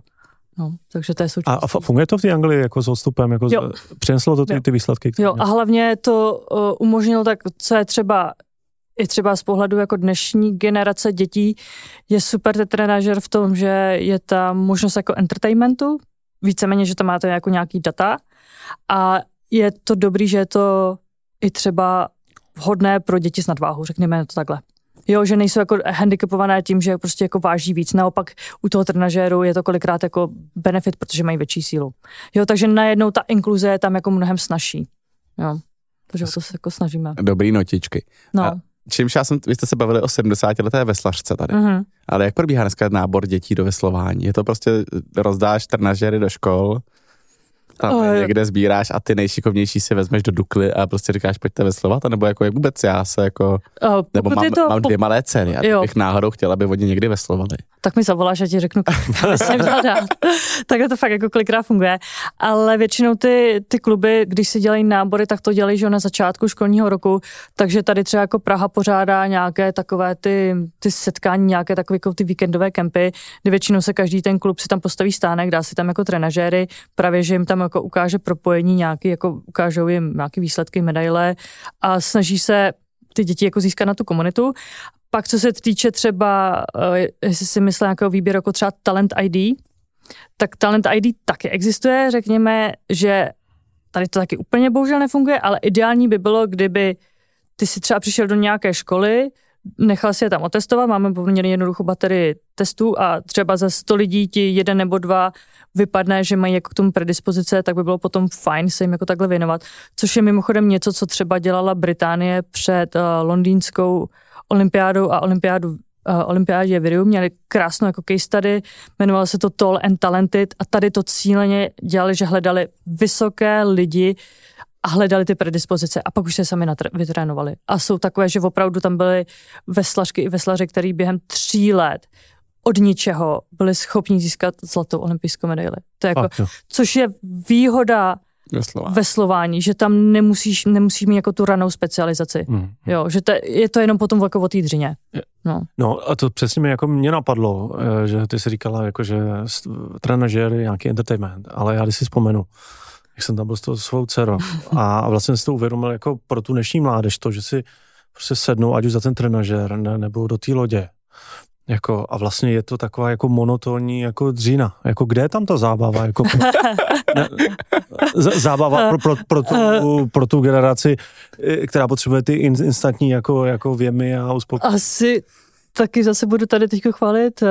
No, takže to je A, součástí. a fu- funguje to v té Anglii jako s odstupem? Jako Jo. přineslo to ty, ty výsledky? které Jo, a hlavně to uh, umožnilo tak, co je třeba i třeba z pohledu jako dnešní generace dětí, je super ten trenažer v tom, že je tam možnost jako entertainmentu, víceméně, že tam máte jako nějaký data a je to dobrý, že je to i třeba vhodné pro děti s nadváhou, řekněme to takhle. Jo, že nejsou jako handicapované tím, že prostě jako váží víc. Naopak u toho trenažéru je to kolikrát jako benefit, protože mají větší sílu. Jo, takže najednou ta inkluze je tam jako mnohem snažší. Jo, takže to se jako snažíme. Dobrý notičky. No. A- Čímž já jsem, vy jste se bavili o 70 leté veslařce tady. Mhm. Ale jak probíhá dneska nábor dětí do veslování? Je to prostě, rozdáš trenažery do škol tam jo. někde sbíráš a ty nejšikovnější si vezmeš do Dukly a prostě říkáš, pojďte veslovat, nebo jako jak vůbec já se jako, Uh, nebo mám, to, mám dvě malé dcery a Jo. bych náhodou chtěla, aby oni někdy veslovali. tak mi zavoláš a ti řeknu, jsem dát. Takhle to fakt jako kolikrát funguje. Ale většinou ty, ty kluby, když si dělají nábory, tak to dělají že na začátku školního roku, takže tady třeba jako Praha pořádá nějaké takové ty, ty setkání, nějaké takové jako ty víkendové kempy, kdy většinou se každý ten klub si tam postaví stánek, dá si tam jako trenažéry, právě že jim tam jako ukáže propojení nějaký, jako ukážou jim nějaké výsledky, medaile a snaží se ty děti jako získat na tu komunitu. Pak co se týče třeba, eh, jestli si myslel nějakého výběru jako třeba Talent ID, tak Talent ID taky existuje, řekněme, že tady to taky úplně bohužel nefunguje, ale ideální by bylo, kdyby ty si třeba přišel do nějaké školy, nechal si je tam otestovat, máme poměrně jednoduchou baterii testů a třeba za 100 lidí ti jeden nebo dva vypadne, že mají jako k tomu predispozice, tak by bylo potom fajn se jim jako takhle věnovat. Což je mimochodem něco, co třeba dělala Británie před uh, londýnskou olympiádou a olympiádu uh, olympiádě v Riu, měli krásnou jako case study, jmenovalo se to Tall and Talented a tady to cíleně dělali, že hledali vysoké lidi a hledali ty predispozice a pak už se sami natr- vytrénovali. A jsou takové, že opravdu tam byly veslařky i veslaři, který během tří let od ničeho byli schopni získat zlatou olympijskou medaili. To je jako, Fakt, což je výhoda Veslování. veslování, že tam nemusíš, nemusíš mít jako tu ranou specializaci. Mm. Jo, že to, je to jenom potom jako o té dřině. No. No a to přesně mi jako mě napadlo, eh, že ty si říkala, jako, že trenažér je nějaký entertainment, ale já když si vzpomenu, jak jsem tam byl s tou svou dcerou a vlastně si to uvědomil jako pro tu dnešní mládež to, že si prostě sednou, ať už za ten trenažér ne, nebo do té lodě. Jako, a vlastně je to taková jako monotónní jako dřina. Jako kde je tam ta zábava? Jako, ne, z- zábava pro, pro, pro, tu, pro tu generaci, eh, která potřebuje ty in, instantní jako, jako věmy a uspokojení. Asi taky zase budu tady teď chválit uh,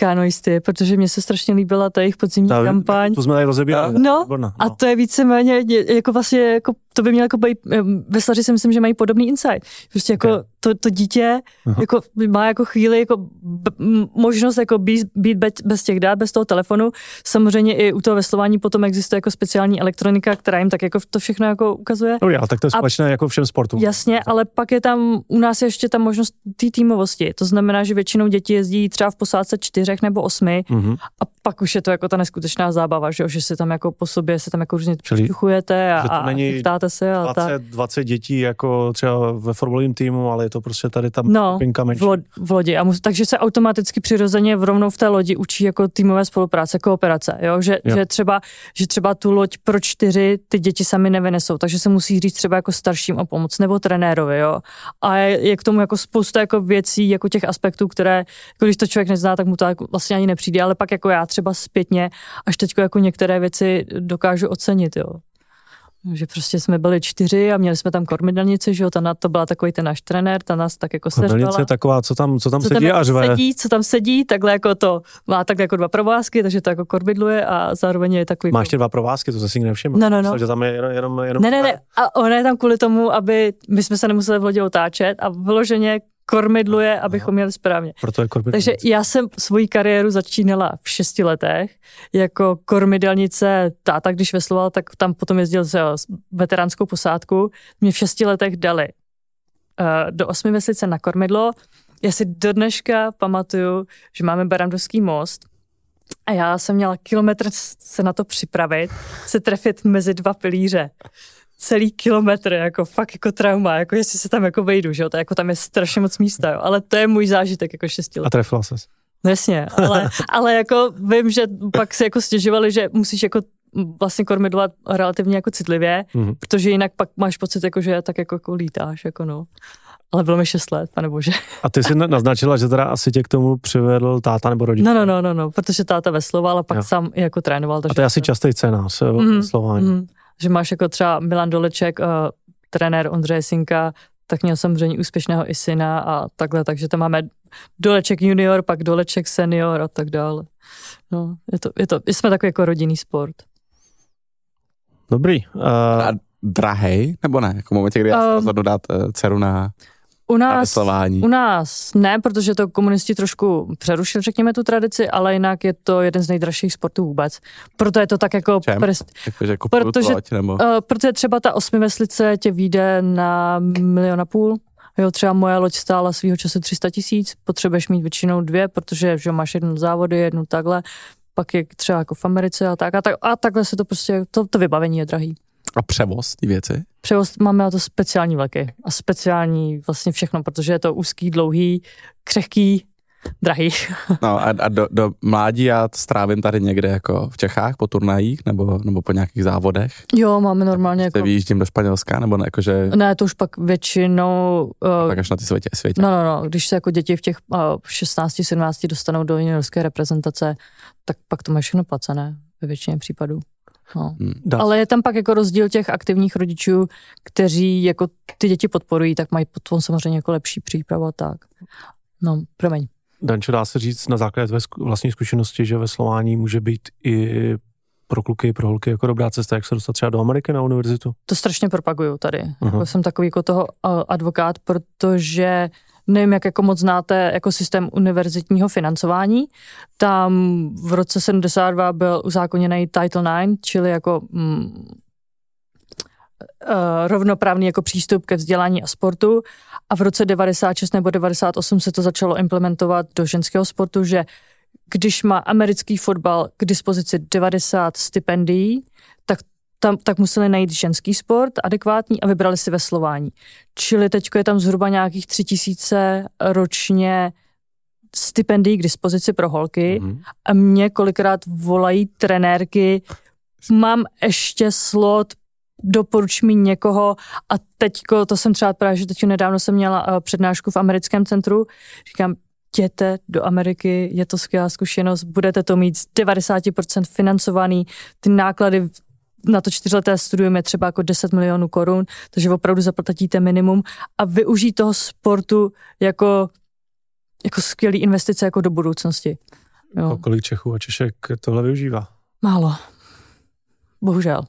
kanoisty, protože mně se strašně líbila ta jejich podzimní Ta- kampaň. To jsme tady rozebírali. No, Výborná, A to je víceméně, jako vlastně, jako, to by mělo jako být, em, veslaři si myslím, že mají podobný insight. Prostě jako Ok. to, to dítě Aha. jako má jako chvíli jako b, možnost jako být, být bez, bez těch dát, bez toho telefonu. Samozřejmě i u toho veslování potom existuje jako speciální elektronika, která jim tak jako to všechno jako ukazuje. No já, tak to je A- společné jako všem sportům. Jasně, ale pak je tam u nás ještě ta možnost té týmovosti. To znamená, že většinou děti jezdí třeba v posádce čtyřech nebo osmi Mhm. a pak už je to jako ta neskutečná zábava, že, jo? že se tam jako po sobě se tam jako různě čuchujete a, a není ptáte se a tak. 20, 20 dětí jako třeba ve fotbalovém týmu, ale je to prostě tady tam No, skupinka menší. v, lo, v lodi. A mus, takže se automaticky přirozeně rovnou v té lodi učí jako týmové spolupráce, kooperace. Jo? Že, Jo. že, třeba, že třeba tu loď pro čtyři ty děti sami nevynesou, takže se musí říct třeba jako starším o pomoc nebo trenérovi. Jo? A je, je, k tomu jako spousta jako věcí, jako těch aspektů, které, jako když to člověk nezná, tak mu to jako vlastně ani nepřijde, ale pak jako já třeba zpětně, až teď jako některé věci dokážu ocenit. Jo? Že prostě jsme byli čtyři a měli jsme tam kormidelnici, že jo, ta na to byla takový ten náš trenér, ta nás tak jako seřvala je taková, co tam, co tam co sedí tam a jako řve. sedí, co tam sedí, takhle jako to, má takhle jako dva provázky, takže to jako korbidluje a zároveň je takový... Máš ty dva provázky, to jsem si nikdy nevšiml. No, no, no. Myslel, že tam je jenom, jenom, jenom Ne, ne, ne, a ona je tam kvůli tomu, aby my jsme se nemuseli v lodi otáčet a vyloženě kormidluje, abychom měli správně. Proto je. Takže já jsem svoji kariéru začínala v šesti letech jako kormidelnice. Táta, když vesloval, tak tam potom jezdil s veteránskou posádku. Mě v šesti letech dali uh, do osmi veslice na kormidlo. Já si do dneška pamatuju, že máme Barandovský most a já jsem měla kilometr se na to připravit, se trefit mezi dva pilíře celý kilometr, jako fakt jako trauma, jako jestli se tam jako vejdu, že jo, to jako tam je strašně moc místa, jo, ale to je můj zážitek jako šesti let. A trefila ses. No jasně, ale, ale jako vím, že pak se jako stěžovali, že musíš jako vlastně kormidlovat relativně jako citlivě, Mhm. protože jinak pak máš pocit, jako, že tak jako, jako lítáš, jako no. Ale bylo mi 6 let, pane bože. A ty jsi na- naznačila, že teda asi tě k tomu přivedl táta nebo rodič. No, no, no, no, no, protože táta vesloval a pak Jo. sám jako trénoval. Takže A to je asi častý scénář mm, slování. Mm. Mm, že máš jako třeba Milan Doleček, uh, trenér Ondřeje Sinka, tak měl samozřejmě úspěšného i syna a takhle, takže tam máme Doleček junior, pak Doleček senior a tak dále. No, je to, je to, jsme takový jako rodinný sport. Dobrý. Uh, A drahej, nebo ne? Jako v momentě, kdy já Um, rozhodnu dát uh, dceru na U nás, u nás ne, protože to komunisti trošku přerušili, řekněme, tu tradici, ale jinak je to jeden z nejdražších sportů vůbec. Proto je to tak jako... Čem? Prest, Jakože jako Protože- protože, nebo... uh, protože třeba ta osmiveslice tě vyjde na milion a půl. Jo, třeba moje loď stála svýho času 300 tisíc, potřebuješ mít většinou dvě, protože že máš jednu závody, jednu takhle, pak je třeba jako v Americe a tak a, tak, a takhle se to prostě, to, to vybavení je drahý. A převoz ty věci? Převoz máme na to speciální vleky a speciální vlastně všechno, protože je to úzký, dlouhý, křehký, drahý. No a, a do, do mládí já strávím tady někde jako v Čechách po turnajích nebo, nebo po nějakých závodech. Jo, máme normálně Jako... jako... Vyjíždím do Španělska nebo ne, jakože Ne, to už pak většinou... Uh, tak až na ty světě, světě. No, no, no, když se jako děti v těch uh, 16, 17 dostanou do juniorské reprezentace, tak pak to máš všechno placené ve většině případů. No. Hmm. Ale je tam pak jako rozdíl těch aktivních rodičů, kteří jako ty děti podporují, tak mají potom samozřejmě jako lepší přípravu a tak. No, promiň. Dančo, dá se říct na základě tvé vlastní zkušenosti, že veslování může být i pro kluky, i pro holky jako dobrá cesta, jak se dostat třeba do Ameriky na univerzitu? To strašně propaguju tady. Aha. Jako jsem takový jako toho uh, advokát, protože nevím, jak jako moc znáte jako systém univerzitního financování. Tam v roce 72 byl uzákoněný Title IX, čili jako mm, uh, rovnoprávný jako přístup ke vzdělání a sportu a v roce 96 nebo 98 se to začalo implementovat do ženského sportu, že když má americký fotbal k dispozici 90 stipendií, tam, tak museli najít ženský sport adekvátní a vybrali si veslování. Čili teď je tam zhruba nějakých tři tisíce ročně stipendií k dispozici pro holky Mhm. a mě kolikrát volají trenérky, mám ještě slot, doporuč mi někoho a teďko, to jsem třeba právě, že teď nedávno jsem měla eh, přednášku v americkém centru, říkám, jděte do Ameriky, je to skvělá zkušenost, budete to mít z 90% financovaný, ty náklady na to čtyřleté studium je třeba jako 10 milionů korun, takže opravdu zaplatíte minimum a využít toho sportu jako, jako skvělý investice jako do budoucnosti. Jo. Kolik Čechů a Češek tohle využívá? Málo. Bohužel.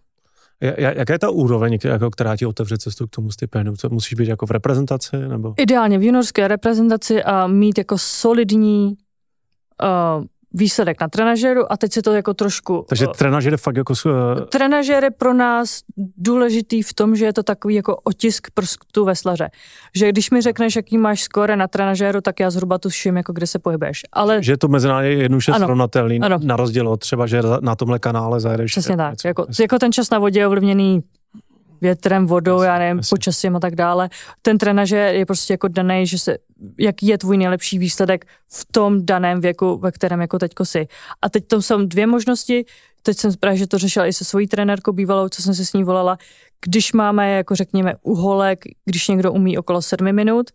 Ja- ja- Jaká je ta úroveň, jako, která ti otevře cestu k tomu stipendiu? Co musíš být jako v reprezentaci? Nebo? Ideálně v juniorské reprezentaci a mít jako solidní uh, výsledek na trenažeru a teď se to jako trošku... Takže uh, trenažer je fakt jako... eh, trenažer je pro nás důležitý v tom, že je to takový jako otisk prstu veslaře. Že když mi řekneš, jaký máš skóre na trenažéru, tak já zhruba tuším, jako kde se pohybuješ. Ale Že je to mezinárodně jednoduše Ano. srovnatelný, Ano. na rozdíl od třeba, že na tomhle kanále zajedeš. Přesně tak. něco- Jako, něco- jako ten čas na vodě je ovlivněný větrem, vodou, já nevím, počasím a tak dále. Ten trenažer je prostě jako daný, že se, jaký je tvůj nejlepší výsledek v tom daném věku, ve kterém jako teďko si. A teď to jsou dvě možnosti. Teď jsem právě, že to řešila i se svojí trenérkou bývalou, co jsem si s ní volala. Když máme, jako řekněme, uholek, když někdo umí okolo sedmi minut,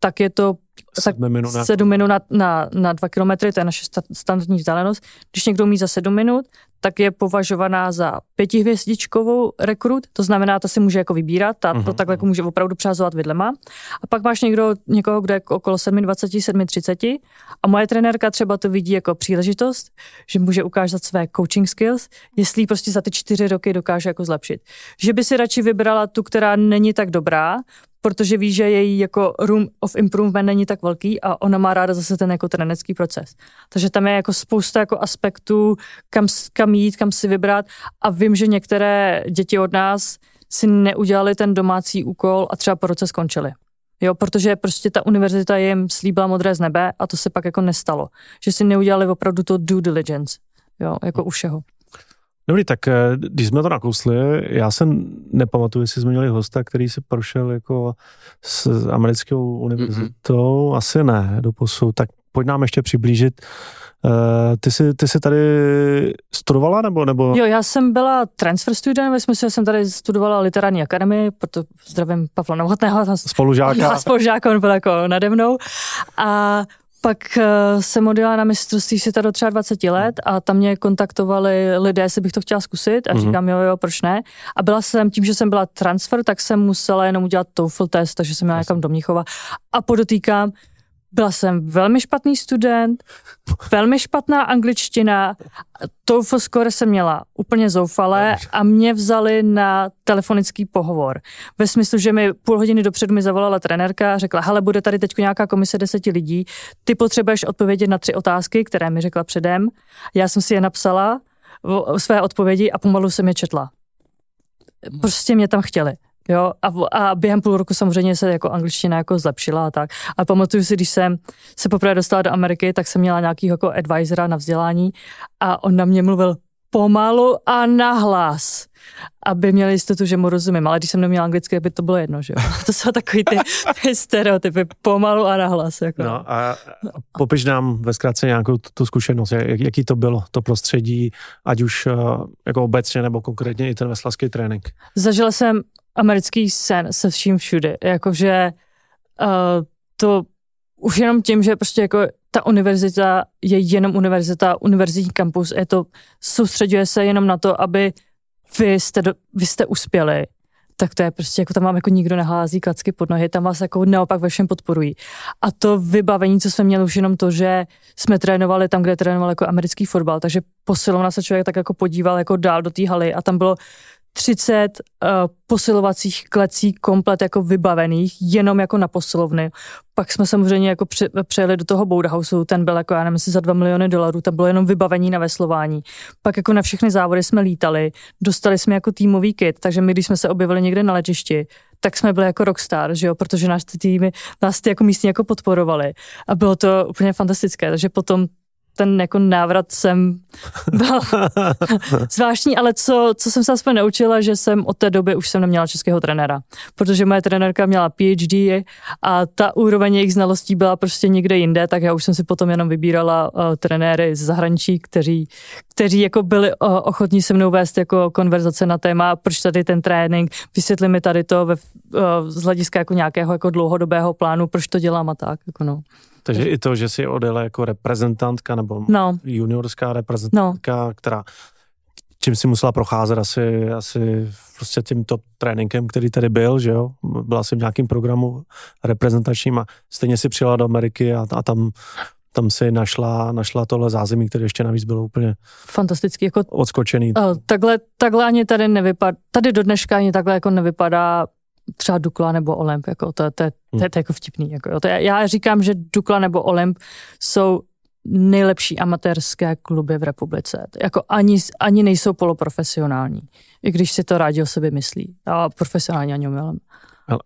tak je to Sedmi minut na- sedm minut na, na, na dva kilometry, to je naše sta- standardní vzdálenost. Když někdo umí za sedm minut, tak je považovaná za pětihvězdičkovou rekrut, to znamená, ta si může jako vybírat, ta to Mhm, takhle jako může opravdu přázovat vidlema. A pak máš někdo, někoho, kdo je okolo 7,20, 7,30 a moje trenérka třeba to vidí jako příležitost, že může ukázat své coaching skills, jestli prostě za ty čtyři roky dokáže jako zlepšit. Že by si radši vybrala tu, která není tak dobrá, protože ví, že její jako room of improvement není tak velký a ona má ráda zase ten jako trenecký proces. Takže tam je jako spousta jako aspektů, kam, kam jít, kam si vybrat a vím, že některé děti od nás si neudělali ten domácí úkol a třeba po roce skončili. Jo, protože prostě ta univerzita jim slíbila modré z nebe a to se pak jako nestalo. Že si neudělali opravdu to due diligence. Jo, jako u všeho. Dobrý, tak eh, když jsme to nakousli, já se nepamatuju, jestli jsme měli hosta, který se prošel jako s americkou univerzitou, mm-hmm. asi ne, do posud. Tak pojď nám ještě přiblížit. Uh, ty, jsi, ty jsi tady studovala, nebo? nebo... Jo, já jsem byla transfer student, ve smyslu, že jsem tady studovala literární akademii, proto zdravím Pavla Novotného, Spolužáka? a spolužák, on byl jako nade mnou. A pak uh, jsem odjela na mistrovství světa do třeba 20 let a tam mě kontaktovali lidé, jestli bych to chtěla zkusit a Mhm. říkám, jo, jo, proč ne. A byla jsem, tím, že jsem byla transfer, tak jsem musela jenom udělat TOEFL test, takže jsem měla někam do Mnichova. A podotýkám, Byla jsem velmi špatný student, velmi špatná angličtina, TOEFL score jsem měla úplně zoufalé a mě vzali na telefonický pohovor. Ve smyslu, že mi půl hodiny dopředu mi zavolala trenérka a řekla, hele, bude tady teď nějaká komise deseti lidí, ty potřebuješ odpovědět na tři otázky, které mi řekla předem. Já jsem si je napsala, své odpovědi a pomalu jsem je četla. Prostě mě tam chtěli. Jo, a, a během půl roku samozřejmě se jako angličtina jako zlepšila a tak. A pamatuju si, když jsem se poprvé dostala do Ameriky, tak jsem měla nějaký jako advisora na vzdělání a on na mě mluvil pomalu a nahlas, aby měli jistotu, že mu rozumím. Ale když jsem neměla anglicky, by to bylo jedno, že jo. To jsou takový ty, ty stereotypy, pomalu a nahlas. Jako. No a popiš nám ve zkratce nějakou tu, tu zkušenost, jak, jaký to bylo, to prostředí, ať už eh, jako obecně nebo konkrétně i ten veslavský trénink. Zažila jsem americký sen se vším všude. Jakože uh, to už jenom tím, že prostě jako ta univerzita je jenom univerzita, univerzitní kampus, je to, soustředuje se jenom na to, aby vy jste, do, vy jste uspěli, tak to je prostě, jako tam vám jako nikdo nehází klacky pod nohy, tam vás jako naopak ve všem podporují. A to vybavení, co jsme měli už jenom to, že jsme trénovali tam, kde trénoval jako americký fotbal, takže posilovna se člověk tak jako podíval jako dál do té haly a tam bylo 30 uh, eh, posilovacích klecí komplet jako vybavených, jenom jako na posilovny. Pak jsme samozřejmě jako pře- přejeli do toho Boudhouseu, ten byl jako, já nevím, za 2 miliony dolarů, tam bylo jenom vybavení na veslování. Pak jako na všechny závody jsme lítali, dostali jsme jako týmový kit, takže my, když jsme se objevili někde na letišti, tak jsme byli jako rockstar, že jo, protože nás ty týmy, nás ty jako místní jako podporovali. A bylo to úplně fantastické, takže potom ten jako návrat jsem byl zvláštní, ale co, co jsem se aspoň naučila, že jsem od té doby už jsem neměla českého trenéra, protože moje trenérka měla PhD a ta úroveň jejich znalostí byla prostě někde jinde, tak já už jsem si potom jenom vybírala uh, trenéry z zahraničí, kteří, kteří jako byli uh, ochotní se mnou vést jako konverzace na téma, proč tady ten trénink, vysvětli mi tady to ve, uh, z hlediska jako nějakého jako dlouhodobého plánu, proč to dělám a tak. Jako no. Takže i to, že si odjela jako reprezentantka nebo no. juniorská reprezentantka, no. která čím si musela procházet asi, asi prostě tím top tréninkem, který tady byl, že jo, byla si v nějakém programu reprezentačním a stejně si přijela do Ameriky a, a tam tam si našla, našla tohle zázemí, které ještě navíc bylo úplně fantastický, jako odskočený. Uh, takhle, takhle ani tady nevypadá, tady do dneška ani takhle jako nevypadá třeba Dukla nebo Olymp, jako to, to, to, to, to je jako vtipný. Jako, to je, já říkám, že Dukla nebo Olymp jsou nejlepší amatérské kluby v republice. Jako ani, ani nejsou poloprofesionální, i když si to rádi o sobě myslí. A profesionálně ani umím.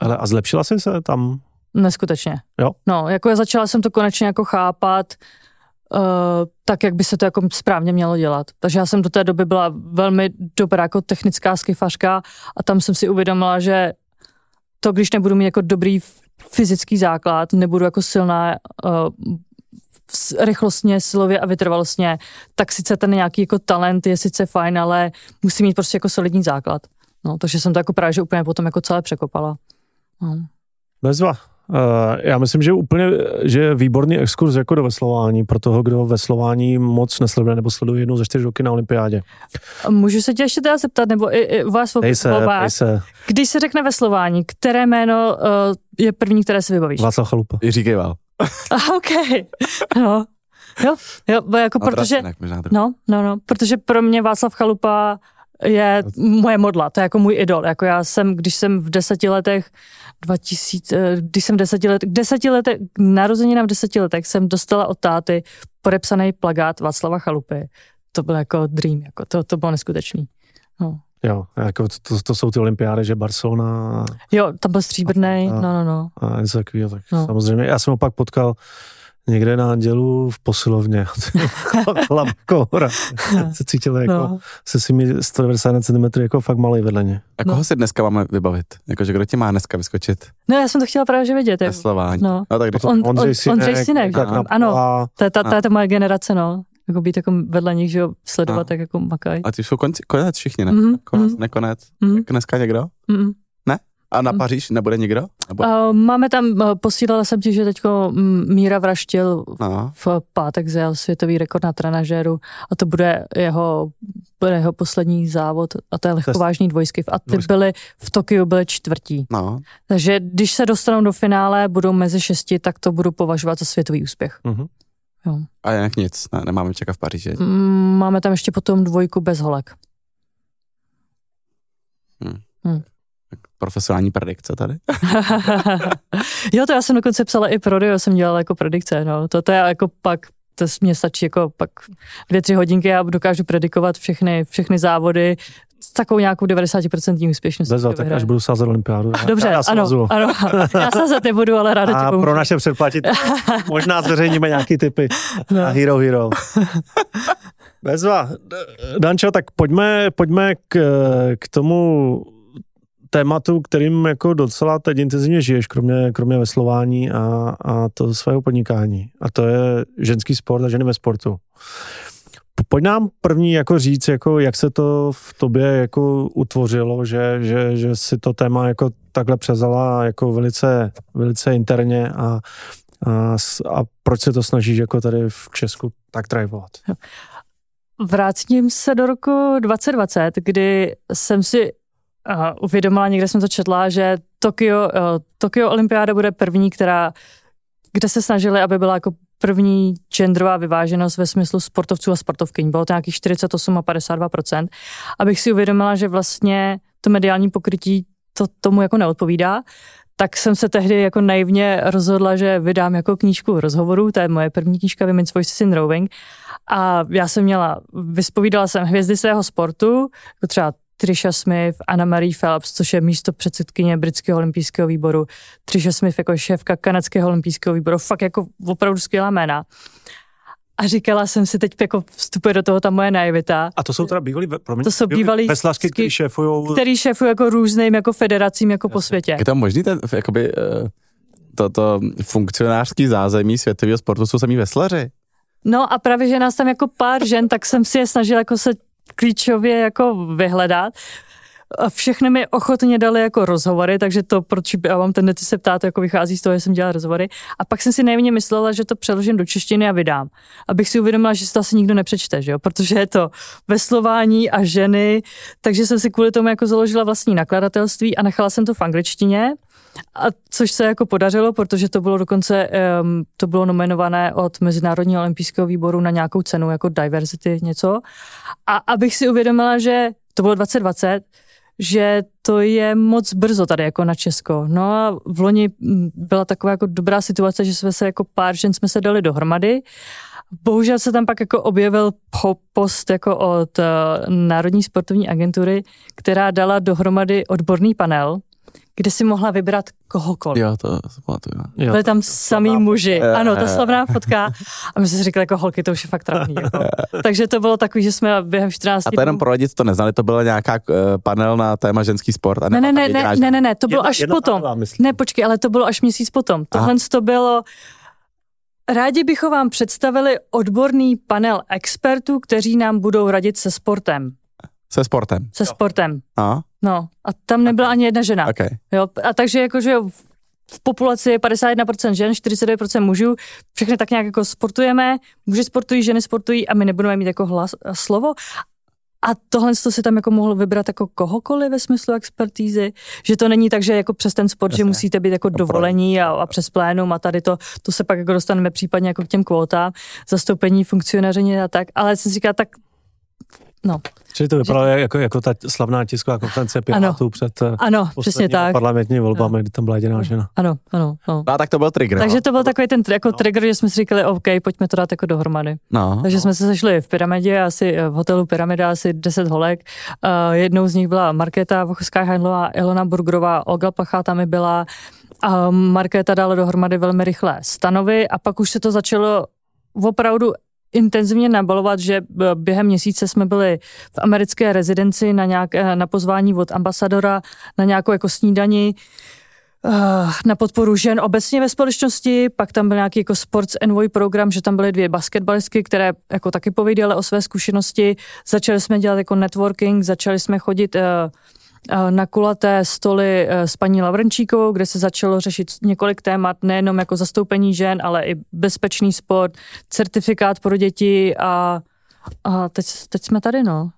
Ale a zlepšila jsi se tam? Neskutečně. Jo? No, jako já začala jsem to konečně jako chápat, uh, tak, jak by se to jako správně mělo dělat. Takže já jsem do té doby byla velmi dobrá jako technická skifařka a tam jsem si uvědomila, že to, když nebudu mít jako dobrý fyzický základ, nebudu jako silná uh, rychlostně, silově a vytrvalostně, tak sice ten nějaký jako talent je sice fajn, ale musí mít prostě jako solidní základ. No, takže jsem to jako právě že úplně potom jako celé překopala. No. Bezva. Uh, já myslím, že úplně, že je výborný exkurs jako do veslování pro toho, kdo veslování moc nesleduje nebo sleduje jednou ze čtyři roky na olympiádě. Můžu se tě ještě teda zeptat, nebo i, i vás dej se. Se. Když se řekne veslování, které jméno uh, je první, které si vybavíš? Václav Chalupa. Jiří Kejval. OK. No. Jo, jo, bo jako no, protože, no, no, no, protože pro mě Václav Chalupa je moje modla, to je jako můj idol. Jako já jsem, když jsem v deseti letech 2000, eh, když jsem deseti let, deseti letech, narozenina v deseti letech jsem dostala od táty podepsaný plagát Václava Chalupy. To byl jako dream, jako to, to bylo neskutečný. No. Jo, jako to, to, jsou ty olympiády, že Barcelona. Jo, tam byl stříbrný, no, no, no. A něco takového, tak no. samozřejmě. Já jsem ho pak potkal někde na Andělu v posilovně. Chlapko, se cítil jako no. se svými 190 cm jako fakt malý vedle ně. A koho no. si dneska máme vybavit? Jakože kdo ti má dneska vyskočit? No já jsem to chtěla právě že vědět. Jako. Slování. No. no tak on, Ondřej Sinek. Ondřej Sinek, ano. To je ta, ta, ta moje generace, no jako být jako vedle nich, že jo, sledovat, a. tak jako makaj. A ty jsou konci, konec všichni, ne? Mm-hmm. Konec, mm-hmm. nekonec. Mm-hmm. Dneska někdo? Mm-hmm. A na Paříž nebude nikdo? Nebo... Uh, máme tam, uh, posílala jsem ti, že teďko mm, Míra Vraštil No. v pátek zjel světový rekord na trenažéru a to bude jeho, bude jeho poslední závod a to je lehkovážný dvojskyv a ty byly v Tokiu byly čtvrtí. No. Takže když se dostanou do finále, budou mezi šesti, tak to budu považovat za světový úspěch. Mhm. Jo. A jinak nic, ne, nemáme čekat v Paříži. Mm, Máme tam ještě potom dvojku bez holek. Profesionální predikce tady. jo, to já jsem dokonce psala i pro Dio, jsem dělala jako predikce, no. To, to je jako pak, to mě stačí jako pak dvě, tři hodinky a dokážu predikovat všechny, všechny závody s takovou nějakou 90% úspěšností. Bez to tak až budu sázet olympiádu. Já- Dobře, já ano, svazu. ano, já sázet nebudu, ale ráda ti A pomůžu. pro naše předplatit možná zveřejníme nějaký typy No. na Hero Hero. Bezva. Dančo, tak pojďme, pojďme k, k tomu tématu, kterým jako docela teď intenzivně žiješ, kromě, kromě veslování a, a to svého podnikání. A to je ženský sport a ženy ve sportu. Pojď nám první jako říct, jako jak se to v tobě jako utvořilo, že, že, že si to téma jako takhle přezala jako velice, velice interně a, a, a proč se to snažíš jako tady v Česku tak drivovat? Vrátím se do roku 2020, kdy jsem si uh, uvědomila, někde jsem to četla, že Tokio, uh, Tokio olympiáda bude první, která, kde se snažili, aby byla jako první genderová vyváženost ve smyslu sportovců a sportovkyň. Bylo to nějakých 48 a 52 Abych si uvědomila, že vlastně to mediální pokrytí to tomu jako neodpovídá, tak jsem se tehdy jako naivně rozhodla, že vydám jako knížku rozhovorů, to je moje první knížka Women's Voices in Rowing a já jsem měla, vyspovídala jsem hvězdy svého sportu, jako třeba Trisha Smith, Anna Marie Phelps, což je místo předsedkyně britského olympijského výboru, Trisha Smith jako šéfka kanadského olympijského výboru, fakt jako opravdu skvělá jména. A říkala jsem si, teď jako vstupuje do toho ta moje naivita, A to jsou teda bývalí, promiň, To jsou bývalí veslařky, ski- kteří šéfují který šéfují jako různým jako federacím jako po světě. Je to možný, ten, jakoby, eh, toto funkcionářský zázemí světového sportu jsou samý veslaři? No a právě, že nás tam jako pár žen, tak jsem si je snažila jako se klíčově jako vyhledat. A všechny mi ochotně dali jako rozhovory, takže to, proč já mám tendenci se ptát, jako vychází z toho, že jsem dělala rozhovory. A pak jsem si nejméně myslela, že to přeložím do češtiny a vydám. Abych si uvědomila, že si to asi nikdo nepřečte, že jo? protože je to veslování a ženy, takže jsem si kvůli tomu jako založila vlastní nakladatelství a nechala jsem to v angličtině. A což se jako podařilo, protože to bylo dokonce, um, to bylo nominované od Mezinárodního olympijského výboru na nějakou cenu jako diversity něco. A abych si uvědomila, že to bylo 2020, že to je moc brzo tady jako na Česko. No a v loni byla taková jako dobrá situace, že jsme se jako pár žen jsme se dali dohromady. Bohužel se tam pak jako objevil po- post jako od uh, Národní sportovní agentury, která dala dohromady odborný panel, kde si mohla vybrat kohokoliv. Jo, to pamatuju. Jo. Byli tam samý muži. Ano, ta slavná fotka. A my jsme si říkali, jako holky, to už je fakt trapný. Jako. Takže to bylo takový, že jsme během 14 A to jenom pro lidi, co to neznali, to byla nějaká uh, panel na téma ženský sport. A Ne, ne, ne, ne, ne, ne, ne, to bylo Jedna- až jedna potom. myslím. Ne, počkej, ale to bylo až měsíc potom. Tohle to bylo... Rádi bychom vám představili odborný panel expertů, kteří nám budou radit se sportem. Se sportem. Se sportem. No, No, a tam nebyla ani jedna žena. okay. Jo, a takže jakože v- populaci je 51% žen, 49% mužů, všechny tak nějak jako sportujeme, muži sportují, ženy sportují a my nebudeme mít jako hlas a slovo. A tohle to si tam jako mohl vybrat jako kohokoliv ve smyslu expertízy, že to není tak, že jako přes ten sport, že Jasně. musíte být jako dovolení a, a přes plénum a tady to, to se pak jako dostaneme případně jako k těm kvótám, zastoupení funkcionaření a tak, ale jsem si říkala, tak no, Čili to vypadalo jako, jako ta slavná tisková konference Pirátů před eh, ano, přesně tak. parlamentními volbami, kdy tam byla jediná žena. Ano, ano, no. No, a tak to byl trigger. Takže no. to byl takový ten tr- jako trigger, že jsme si říkali, OK, pojďme to dát jako dohromady. No, Takže jsme se sešli v pyramidě, asi eh, v hotelu Pyramida, asi 10 holek. Uh, jednou z nich byla Markéta Vochská Heinlová, Ilona Burgrová, Olga Plachá tam i byla. A Markéta dala dohromady velmi rychle stanovy a pak už se to začalo opravdu intenzivně nabalovat, že b- během měsíce jsme byli v americké rezidenci na, nějak, eh, na pozvání od ambasadora na nějakou jako snídani eh, na podporu žen obecně ve společnosti, pak tam byl nějaký jako sports envoy program, že tam byly dvě basketbalistky, které jako taky pověděly o své zkušenosti, začali jsme dělat jako networking, začali jsme chodit eh, eh, na kulaté stoly eh, s paní Lavrenčíkovou, kde se začalo řešit několik témat, nejenom jako zastoupení žen, ale i bezpečný sport, certifikát pro děti a, a teď, teď jsme tady, no.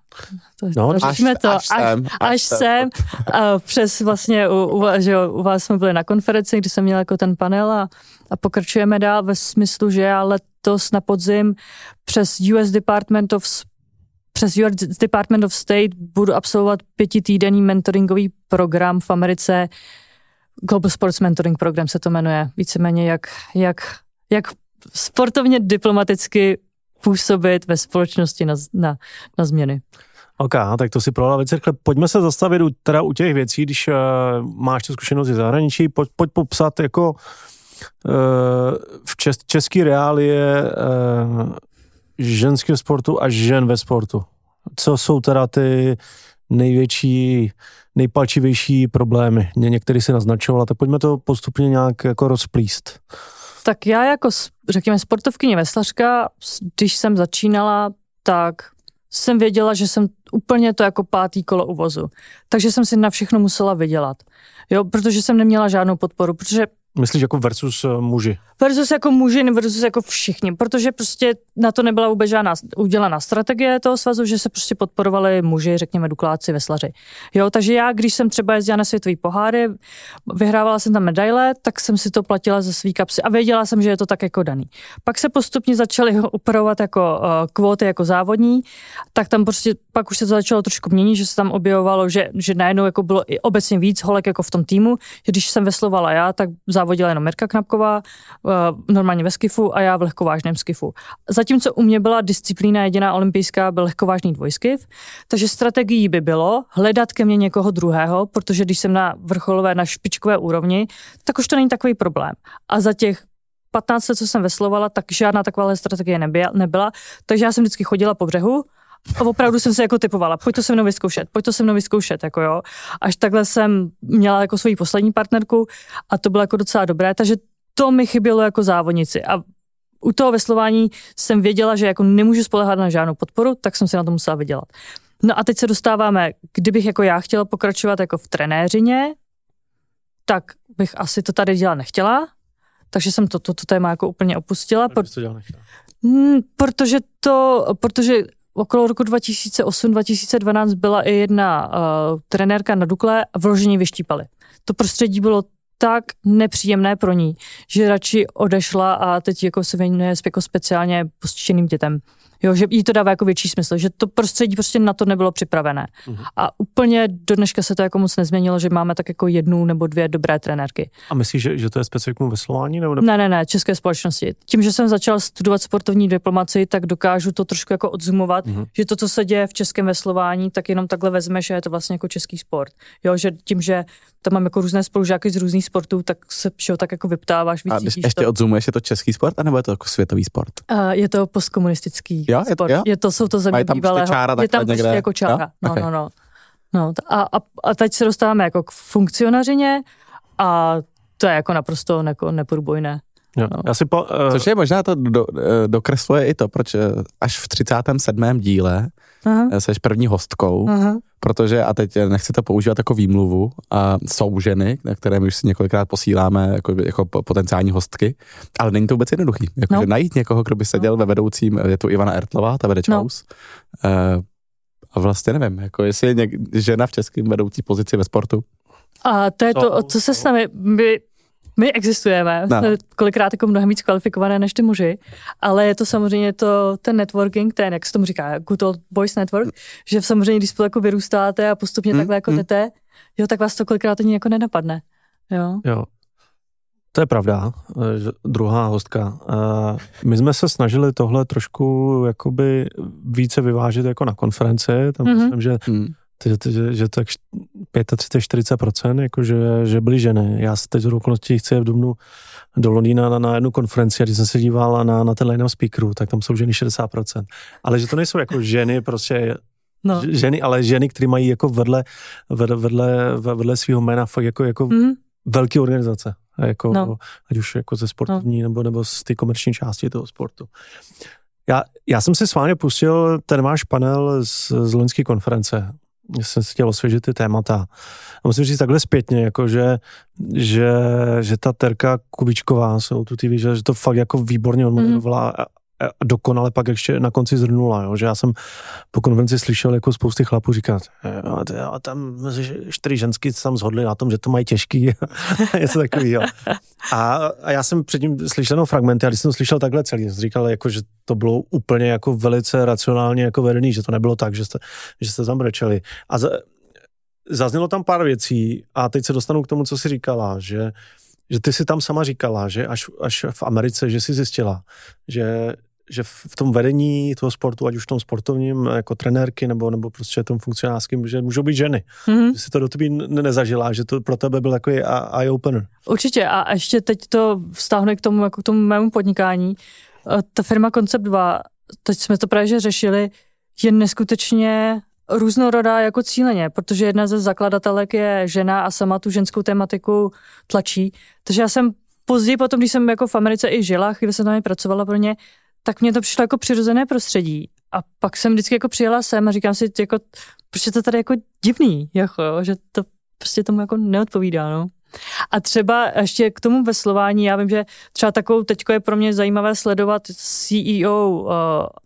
To, No, to až- to, až sem, až, až sem. A přes vlastně, u, u, že jo, u vás jsme byli na konferenci, kdy jsem měl jako ten panel a, a pokračujeme dál ve smyslu, že já letos na podzim přes US Department of přes US Department of State budu absolvovat pětitýdenní mentoringový program v Americe. Global Sports Mentoring Program se to jmenuje. Víceméně jak, jak, jak sportovně diplomaticky působit ve společnosti na, na, na změny. OK, tak to si prohla věci. Rychle. Pojďme se zastavit u, teda u těch věcí, když uh, máš tu zkušenost ze zahraničí, pojď, pojď popsat jako uh, v čes, český reálie uh, ženského sportu a žen ve sportu. Co jsou teda ty největší, nejpalčivější problémy? Ně, některý si naznačovala, tak pojďme to postupně nějak jako rozplíst. Tak já jako, řekněme, sportovkyně veslařka, když jsem začínala, tak jsem věděla, že jsem úplně to jako pátý kolo uvozu. Takže jsem si na všechno musela vydělat. Jo, protože jsem neměla žádnou podporu, protože Myslíš jako versus uh, muži? versus jako muži, versus jako všichni, protože prostě na to nebyla vůbec žádná udělaná strategie toho svazu, že se prostě podporovali muži, řekněme dukláci, veslaři. Jo, takže já, když jsem třeba jezdila na světový poháry, vyhrávala jsem tam medaile, tak jsem si to platila ze svý kapsy a věděla jsem, že je to tak jako daný. Pak se postupně začaly upravovat jako uh, kvóty jako závodní, tak tam prostě pak už se to začalo trošku měnit, že se tam objevovalo, že, že najednou jako bylo i obecně víc holek jako v tom týmu, že když jsem veslovala já, tak závodila jenom Mirka Knapková, uh, normálně ve skifu a já v lehkovážném skifu. Zatímco u mě byla disciplína jediná olympijská, byl lehkovážný dvojskiv, takže strategií by bylo hledat ke mně někoho druhého, protože když jsem na vrcholové, na špičkové úrovni, tak už to není takový problém. A za těch 15 let, co jsem veslovala, tak žádná taková strategie nebyla, nebyla, takže já jsem vždycky chodila po břehu a opravdu jsem se jako typovala, pojď to se mnou vyzkoušet, pojď to se mnou vyzkoušet, jako jo. Až takhle jsem měla jako svoji poslední partnerku a to bylo jako docela dobré, takže to mi chybělo jako závodnici a u toho veslování jsem věděla, že jako nemůžu spolehat na žádnou podporu, tak jsem si na to musela vydělat. No a teď se dostáváme, kdybych jako já chtěla pokračovat jako v trenéřině, tak bych asi to tady dělat nechtěla, takže jsem to, to, to téma jako úplně opustila, Proč to dělat nechtěla? Hmm, protože to, protože okolo roku 2008-2012 byla i jedna uh, trenérka na Dukle a vložení vyštípali. To prostředí bylo tak nepříjemné pro ní, že radši odešla a teď jako se věnuje jako speciálně postiženým dětem. Jo, že jí to dává jako větší smysl, že to prostředí prostě na to nebylo připravené. Mhm. A úplně do dneška se to jako moc nezměnilo, že máme tak jako jednu nebo dvě dobré trenérky. A myslíš, že, že to je specifikum veslování? Nebo Ne, ne, ne, české společnosti. Tím, že jsem začal studovat sportovní diplomaci, tak dokážu to trošku jako odzumovat, Mhm. mm-hmm. že to, co se děje v českém veslování, tak jenom takhle vezmeš a je to vlastně jako český sport. Jo, že tím, že tam mám jako různé spolužáky z různých sportů, tak se všeho tak jako vyptáváš, A ještě to. odzumuješ, je to český sport, anebo je to jako světový sport? Uh, je to postkomunistický Jo, je to- jo? Je to, jsou to země tam prostě bývalého. čára je tam prostě někde? jako čára. Jo? No, no, no. no. t- A, a, a teď se dostáváme jako k funkcionařině a to je jako naprosto neko, neprůbojné. Jo. No. Já si po, uh, Což je možná to do, dokresluje i to, proč eh, až v 37. díle Aha. eh, seš první hostkou, Aha. protože, a teď nechci to používat jako výmluvu, a jsou ženy, na které my už si několikrát posíláme jako, jako po- potenciální hostky, ale není to vůbec jednoduchý. Jako, No. že najít někoho, kdo by seděl ve vedoucím, je tu Ivana Ertlová, ta vede No. Čaus. Eh, a vlastně nevím, jako jestli je něk, žena v českém vedoucí pozici ve sportu. A to je to, To- co se s námi, my, my existujeme, No. jsme kolikrát jako mnohem víc kvalifikované než ty muži, ale je to samozřejmě to, ten networking, ten, jak se tomu říká, good old boys network, že samozřejmě, když spolu jako vyrůstáte a postupně Hmm, takhle jako hmm. jdete, jo, tak vás to kolikrát ani jako nenapadne. Jo. Jo. To je pravda. eh, že- Druhá hostka. Eh, My jsme se snažili tohle trošku jakoby více vyvážit jako na konferenci. Tam Mhm. myslím, že, Hmm. že, že, že tak 35-40%, jakože, že byly ženy. Já se teď z okolností chci v Dubnu do Londýna na, na jednu konferenci a když jsem se díval na, na ten line speakerů, tak tam jsou ženy 60%. Ale že to nejsou jako ženy, prostě No. Ženy, ale ženy, které mají jako vedle, vedle, vedle, vedle svého jména fakt jako, jako Mhm. velké organizace. Jako, no. Ať už jako ze sportovní no. nebo, nebo z té komerční části toho sportu. Já, já jsem si s vámi pustil ten váš panel z, z loňské konference. Jsem si chtěl osvěžit ty témata. A musím říct takhle zpětně, jako že, že, že ta Terka Kubičková se tu TV, že, že to fakt jako výborně odmodelovala mm a dokonale pak ještě na konci zhrnula, jo, že já jsem po konvenci slyšel jako spousty chlapů říkat, a tam čtyři ženský se tam zhodli na tom, že to mají těžký, něco takového. A, a já jsem předtím slyšel no fragmenty, a když jsem to slyšel takhle celý, jsem říkal, jako, že to bylo úplně jako velice racionálně jako vedený, že to nebylo tak, že jste, že jste tam brečeli. A za, zaznělo tam pár věcí a teď se dostanu k tomu, co jsi říkala, že že ty si tam sama říkala, že až, až v Americe, že si zjistila, že že v tom vedení toho sportu, ať už v tom sportovním jako trenérky nebo, nebo prostě tom funkcionářském, že můžou být ženy. Mm-hmm. Že si to do tebe nezažila, že to pro tebe byl takový eye-opener. Určitě a ještě teď to vztáhne k tomu, jako k tomu mému podnikání. Eh, ta firma Concept 2, teď jsme to právě řešili, je neskutečně různorodá jako cíleně, protože jedna ze zakladatelek je žena a sama tu ženskou tematiku tlačí. Takže já jsem později potom, když jsem jako v Americe i žila, chvíli jsem tam i pracovala pro ně, tak mě to přišlo jako přirozené prostředí. A pak jsem vždycky jako přijela sem a říkám si, jako, prostě to tady jako divný, jako, že to prostě tomu jako neodpovídá, no. A třeba ještě k tomu veslování, já vím, že třeba takovou teďko je pro mě zajímavé sledovat CEO uh,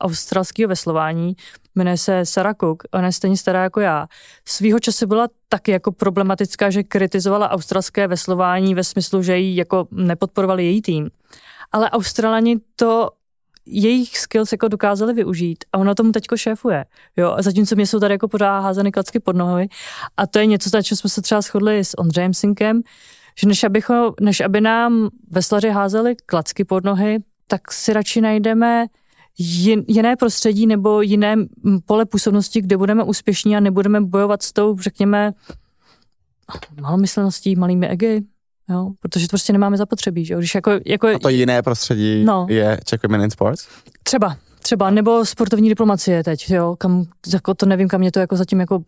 australského veslování, jmenuje se Sarah Cook, ona je stejně stará jako já. Svýho času byla taky jako problematická, že kritizovala australské veslování ve smyslu, že jí jako nepodporovali její tým. Ale Australani to jejich skills jako dokázali využít a ona tomu teďko šéfuje. Jo, a zatímco mě jsou tady jako pořád házeny klacky pod nohy a to je něco, na čem jsme se třeba shodli s Ondřejem Sinkem, že než, abychom, než aby nám veslaři házeli klacky pod nohy, tak si radši najdeme jin, jiné prostředí nebo jiné pole působnosti, kde budeme úspěšní a nebudeme bojovat s tou, řekněme, malomyslností, malými egy, jo, protože to prostě nemáme zapotřebí, že jo, když jako, jako... A to jiné prostředí no. je Czech Women in Sports? Třeba, třeba, nebo sportovní diplomacie teď, jo, kam, jako to nevím, kam mě to jako zatím jako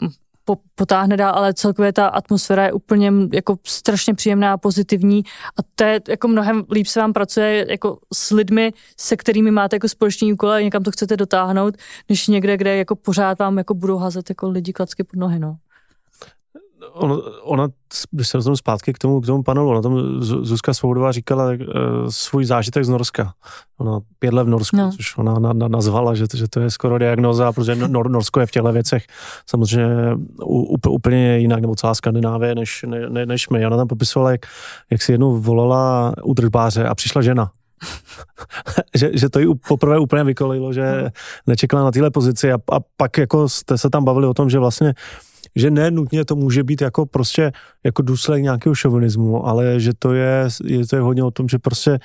po, potáhne dál, ale celkově ta atmosféra je úplně jako strašně příjemná, pozitivní a to je jako mnohem líp se vám pracuje jako s lidmi, se kterými máte jako společný úkol a někam to chcete dotáhnout, než někde, kde jako pořád vám jako budou házet jako lidi klacky pod nohy, no ono, ona, když se dostanu zpátky k tomu, k tomu panelu, ona tam Zuzka Svobodová říkala uh, svůj zážitek z Norska. Ona pět let v Norsku, no. což ona na, na, nazvala, že, že to je skoro diagnoza, protože Nor, Norsko je v těchto věcech samozřejmě u, úplně jinak, nebo celá Skandinávie, než, ne, ne, než my. Ona tam popisovala, jak, jak si jednou volala udržbáře a přišla žena. že, že to jí poprvé úplně vykolilo, že no. nečekala na téhle pozici a, a pak jako jste se tam bavili o tom, že vlastně že ne nutně to může být jako prostě jako důsledek nějakého šovinismu, ale že to je, je to je hodně o tom, že prostě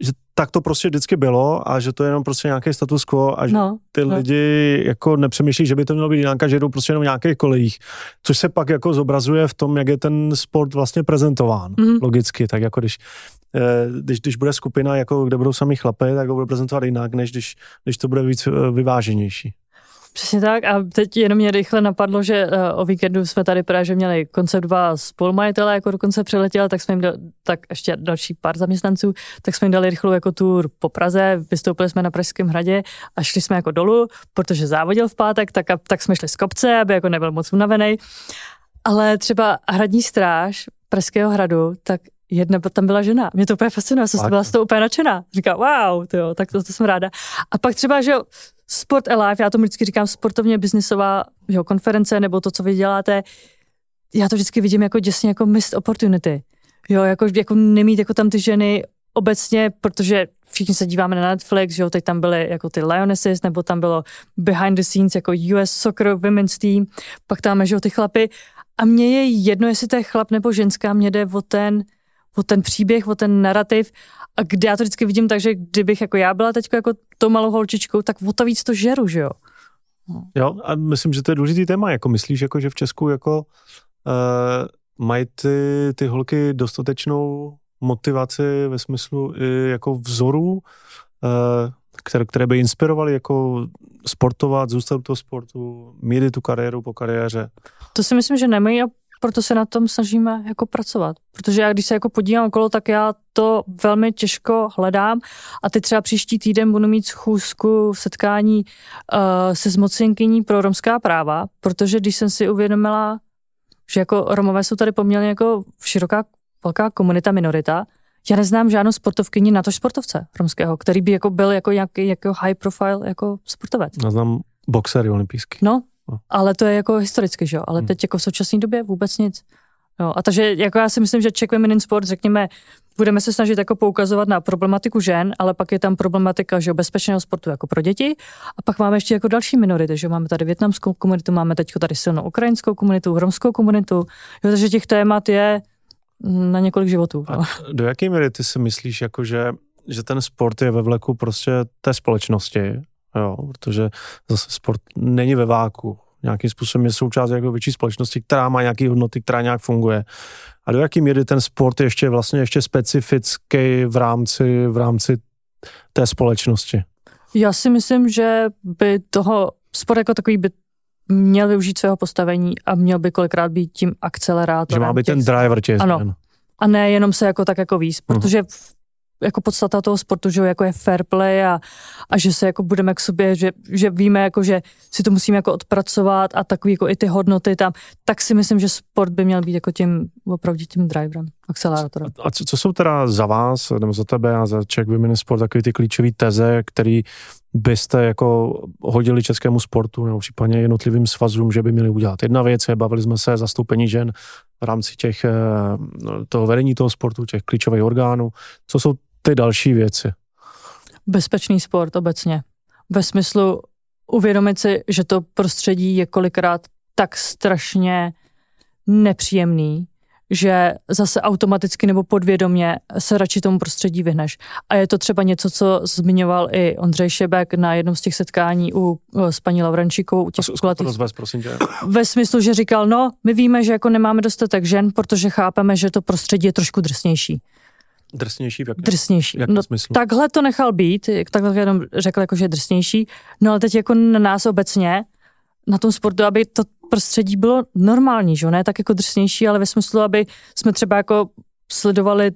že tak to prostě vždycky bylo a že to je jenom prostě nějaký status quo a že no, ty no. lidi jako nepřemýšlí, že by to mělo být jinak že jdou prostě jenom v nějakých kolejích, což se pak jako zobrazuje v tom, jak je ten sport vlastně prezentován, mm. logicky, tak jako když, eh, když, když bude skupina, jako kde budou sami chlapy, tak ho bude prezentovat jinak, než když, když to bude víc eh, vyváženější. Přesně tak a teď jenom mě rychle napadlo, že uh, o víkendu jsme tady právě že měli koncept dva spolumajitele, jako dokonce přiletěl, tak jsme jim dali, tak ještě další pár zaměstnanců, tak jsme jim dali rychlou jako tour po Praze, vystoupili jsme na Pražském hradě a šli jsme jako dolů, protože závodil v pátek, tak, a, tak jsme šli z kopce, aby jako nebyl moc unavený. Ale třeba hradní stráž Pražského hradu, tak jedna tam byla žena. Mě to úplně fascinuje, jsem byla z toho úplně nadšená. Říká, wow, tyjo, tak to, to jsem ráda. A pak třeba, že Sport Alive, já to vždycky říkám sportovně biznisová jo, konference, nebo to, co vy děláte, já to vždycky vidím jako děsně jako missed opportunity. Jo, jako, jako nemít jako tam ty ženy obecně, protože všichni se díváme na Netflix, jo, teď tam byly jako ty Lionesses, nebo tam bylo behind the scenes jako US Soccer Women's Team, pak tam že jo, ty chlapy. A mně je jedno, jestli to je chlap nebo ženská, mě jde o ten, o ten příběh, o ten narrativ a kde já to vždycky vidím tak, že kdybych jako já byla teď jako tou malou holčičkou, tak o to víc to žeru, že jo. No. Jo, a myslím, že to je důležitý téma, jako myslíš, jako, že v Česku jako uh, mají ty, ty holky dostatečnou motivaci ve smyslu i jako vzorů, uh, které, které by inspirovaly jako sportovat, zůstat u toho sportu, mít tu kariéru po kariéře? To si myslím, že nemají a proto se na tom snažíme jako pracovat. Protože já když se jako podívám okolo, tak já to velmi těžko hledám a teď třeba příští týden budu mít schůzku, setkání uh, se zmocenkyní pro romská práva, protože když jsem si uvědomila, že jako Romové jsou tady poměrně jako široká, velká komunita, minorita, já neznám žádnou sportovkyni na to sportovce romského, který by jako byl jako nějaký jako high profile jako sportovec. Já znám boxery olympijský. No, no, ale to je jako historicky, že jo, ale hmm. teď jako v současné době vůbec nic. Jo, a takže jako já si myslím, že Czech Women in Sport, řekněme, budeme se snažit jako poukazovat na problematiku žen, ale pak je tam problematika že bezpečného sportu jako pro děti. A pak máme ještě jako další minority, že máme tady větnamskou komunitu, máme teď tady silnou ukrajinskou komunitu, romskou komunitu. Jo, takže těch témat je na několik životů. A do jaké míry ty si myslíš, jako že, že ten sport je ve vleku prostě té společnosti? Jo, protože zase sport není ve váku. Nějakým způsobem je součást jako větší společnosti, která má nějaké hodnoty, která nějak funguje. A do jaké míry ten sport je ještě vlastně ještě specifický v rámci, v rámci té společnosti? Já si myslím, že by toho sport jako takový by měl využít svého postavení a měl by kolikrát být tím akcelerátorem. Že má být ten driver těch Ano. A ne jenom se jako tak jako víc, mhm. protože v, jako podstata toho sportu, že jako je fair play a, a že se jako budeme k sobě, že, že víme jako, že si to musíme jako odpracovat a takový jako i ty hodnoty tam, tak si myslím, že sport by měl být jako tím opravdu tím driverem, akcelerátorem. A co, co jsou teda za vás, nebo za tebe a za Czech Women Sport takový ty klíčové teze, který byste jako hodili českému sportu nebo případně jednotlivým svazům, že by měli udělat. Jedna věc je, bavili jsme se zastoupení žen v rámci těch, eh, toho vedení toho sportu, těch klíčových orgánů. Co jsou ty další věci? Bezpečný sport obecně. Ve smyslu uvědomit si, že to prostředí je kolikrát tak strašně nepříjemný, že zase automaticky nebo podvědomě se radši tomu prostředí vyhneš. A je to třeba něco, co zmiňoval i Ondřej Šebek na jednom z těch setkání u, s paní Lavrančíkovou. U těch rozvez, prosím tě. Ve smyslu, že říkal, no, my víme, že jako nemáme dostatek žen, protože chápeme, že to prostředí je trošku drsnější. Drsnější v jakém, drsnější. V jakém no, smyslu? Takhle to nechal být, takhle jenom řekl, jako, že je drsnější. No ale teď jako na nás obecně, na tom sportu, aby to prostředí bylo normální, že ne tak jako drsnější, ale ve smyslu, aby jsme třeba jako sledovali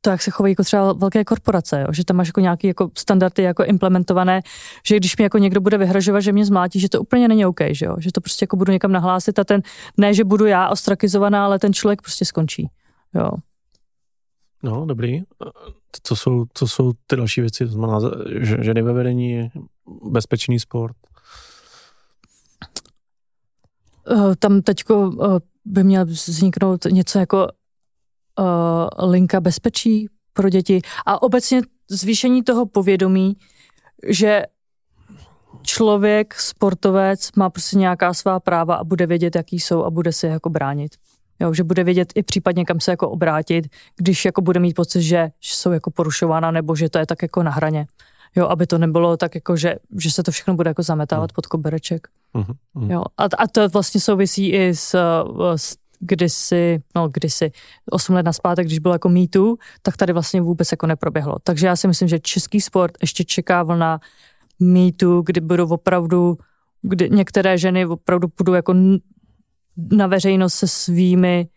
to, jak se chovají jako třeba velké korporace, jo? že tam máš jako nějaké jako standardy jako implementované, že když mi jako někdo bude vyhrožovat, že mě zmlátí, že to úplně není OK, že, jo? že to prostě jako budu někam nahlásit a ten, ne, že budu já ostrakizovaná, ale ten člověk prostě skončí. Jo. No, dobrý. Co jsou, co jsou ty další věci? To znamená, že, ženy ve vedení, bezpečný sport? Eh, tam teďko eh, by měl vzniknout něco jako linka bezpečí pro děti a obecně zvýšení toho povědomí, že člověk, sportovec má prostě nějaká svá práva a bude vědět, jaký jsou a bude se jako bránit. Jo, že bude vědět i případně, kam se jako obrátit, když jako bude mít pocit, že, že jsou jako porušována nebo že to je tak jako na hraně. Jo, aby to nebylo tak jako, že, že se to všechno bude jako zametávat mm. pod kobereček. Mm-hmm. Jo, a, a to vlastně souvisí i s, s kdysi, no kdysi, 8 let naspátek, když bylo jako mýtu, tak tady vlastně vůbec jako neproběhlo. Takže já si myslím, že český sport ještě čeká vlna mýtu, kdy budou opravdu, kdy některé ženy opravdu budou jako na veřejnost se svými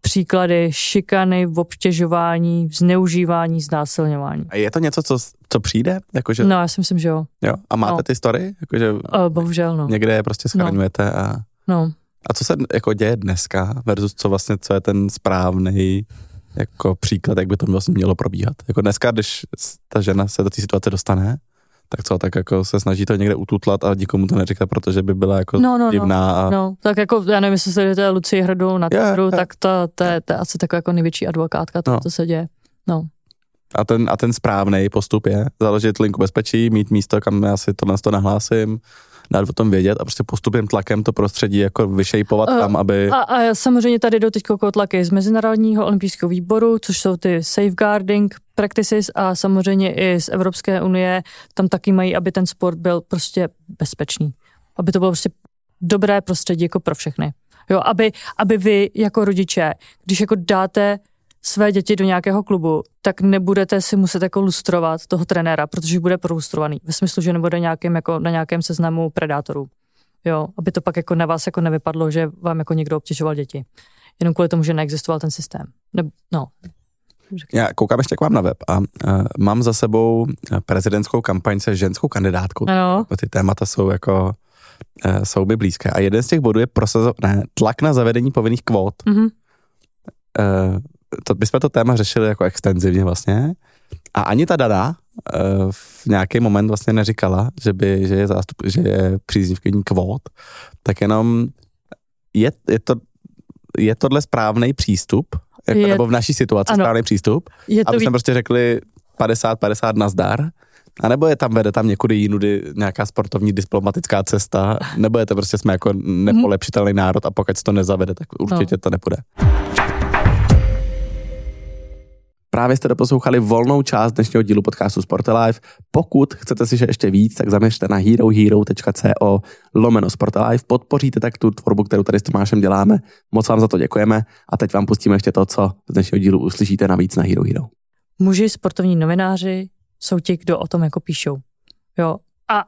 příklady šikany, obtěžování, zneužívání, znásilňování. A je to něco, co, co přijde? Jakože... No, já si myslím, že jo. jo? A máte no. ty story? Jakože o, bohužel, no. Někde je prostě schraňujete no. a... No. A co se jako děje dneska versus co vlastně, co je ten správný jako příklad, jak by to vlastně mělo probíhat? Jako dneska, když ta žena se do té situace dostane, tak co, tak jako se snaží to někde ututlat a nikomu to neříká, protože by byla jako no, no, divná. No, a... no, tak jako, já nevím, jestli se to Lucie Hrdou na yeah, yeah. tak to, to, je, to je asi taková jako největší advokátka, to, no. co se děje. No. A ten, a ten správný postup je založit linku bezpečí, mít místo, kam já si tohle to nahlásím, dát o tom vědět a prostě postupným tlakem to prostředí jako vyšejpovat tam, aby... A, a samozřejmě tady jdou teď tlaky z Mezinárodního olympijského výboru, což jsou ty safeguarding practices a samozřejmě i z Evropské unie, tam taky mají, aby ten sport byl prostě bezpečný. Aby to bylo prostě dobré prostředí jako pro všechny. Jo, aby, aby vy jako rodiče, když jako dáte své děti do nějakého klubu, tak nebudete si muset jako lustrovat toho trenéra, protože bude prolustrovaný. Ve smyslu, že nebude nějakým, jako na nějakém seznamu predátorů. Jo, aby to pak jako na vás jako nevypadlo, že vám jako někdo obtěžoval děti. Jenom kvůli tomu, že neexistoval ten systém. Ne, no, Já koukám ještě k vám na web a uh, mám za sebou prezidentskou kampaň se ženskou kandidátkou. ano, Ty témata jsou jako uh, jsou mi blízké. A jeden z těch bodů je prosazo- ne, tlak na zavedení povinných kvót. mhm. Uh, to, my jsme to téma řešili jako extenzivně vlastně. A ani ta Dada uh, v nějaký moment vlastně neříkala, že, by, že, je, zástup, že je příznivkyní kvót, tak jenom je, je, to, je tohle správný přístup, jako, Je- nebo v naší situaci ano. správný přístup, Je to aby jsme prostě řekli 50-50 nazdar, a nebo je tam, vede tam někudy jinudy nějaká sportovní diplomatická cesta, nebo je to prostě jsme jako nepolepšitelný národ a pokud se to nezavede, tak určitě No. to nepůjde. Právě jste doposlouchali volnou část dnešního dílu podcastu Sportelife. Pokud chcete si ještě víc, tak zaměřte na herohero.co lomeno Sportelife. Podpoříte tak tu tvorbu, kterou tady s Tomášem děláme. Moc vám za to děkujeme a teď vám pustíme ještě to, co z dnešního dílu uslyšíte navíc na Hero Hero. muži, sportovní novináři jsou ti, kdo o tom jako píšou. Jo. A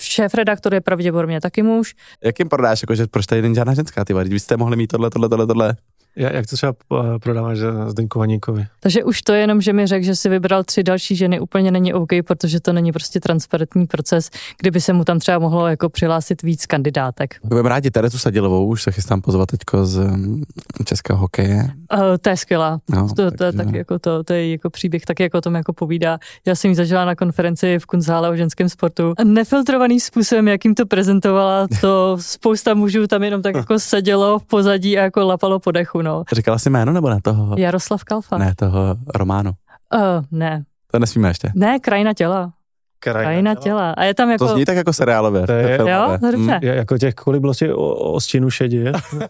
šéf redaktor je pravděpodobně taky muž. Jak jim prodáš, jako, že proč tady není žádná ženská, ty vy jste mohli mít tohle, tohle, tohle, tohle. Ja- Jak to třeba eh, prodáváš Zdenku Vaníkovi? Takže už to je jenom, že mi řekl, že si vybral tři další ženy, úplně není OK, protože to není prostě transparentní proces, kdyby se mu tam třeba mohlo jako přihlásit víc kandidátek. Budeme rádi Terezu Sadilovou, už se chystám pozvat teďko z um, českého hokeje. Uh, to je skvělá. No, To, to, tak jako to, to je jako příběh, tak jako o tom jako povídá. Já jsem ji zažila na konferenci v Kunzále o ženském sportu. Nefiltrovaný způsobem, jakým to prezentovala, to spousta mužů tam jenom tak jako sedělo v pozadí a jako lapalo po dechu, no. Říkala jsi jméno nebo ne toho? Jaroslav Kalfa. Ne, toho Románu. Uh, ne. To nesmíme ještě. Ne, krajina těla. Krajina těla. A je tam jako... To zní tak jako seriálově. To je- filmové. Jo, no dobře. Mm. Je, jako těch kolik bylo těch o- o stinu šedě.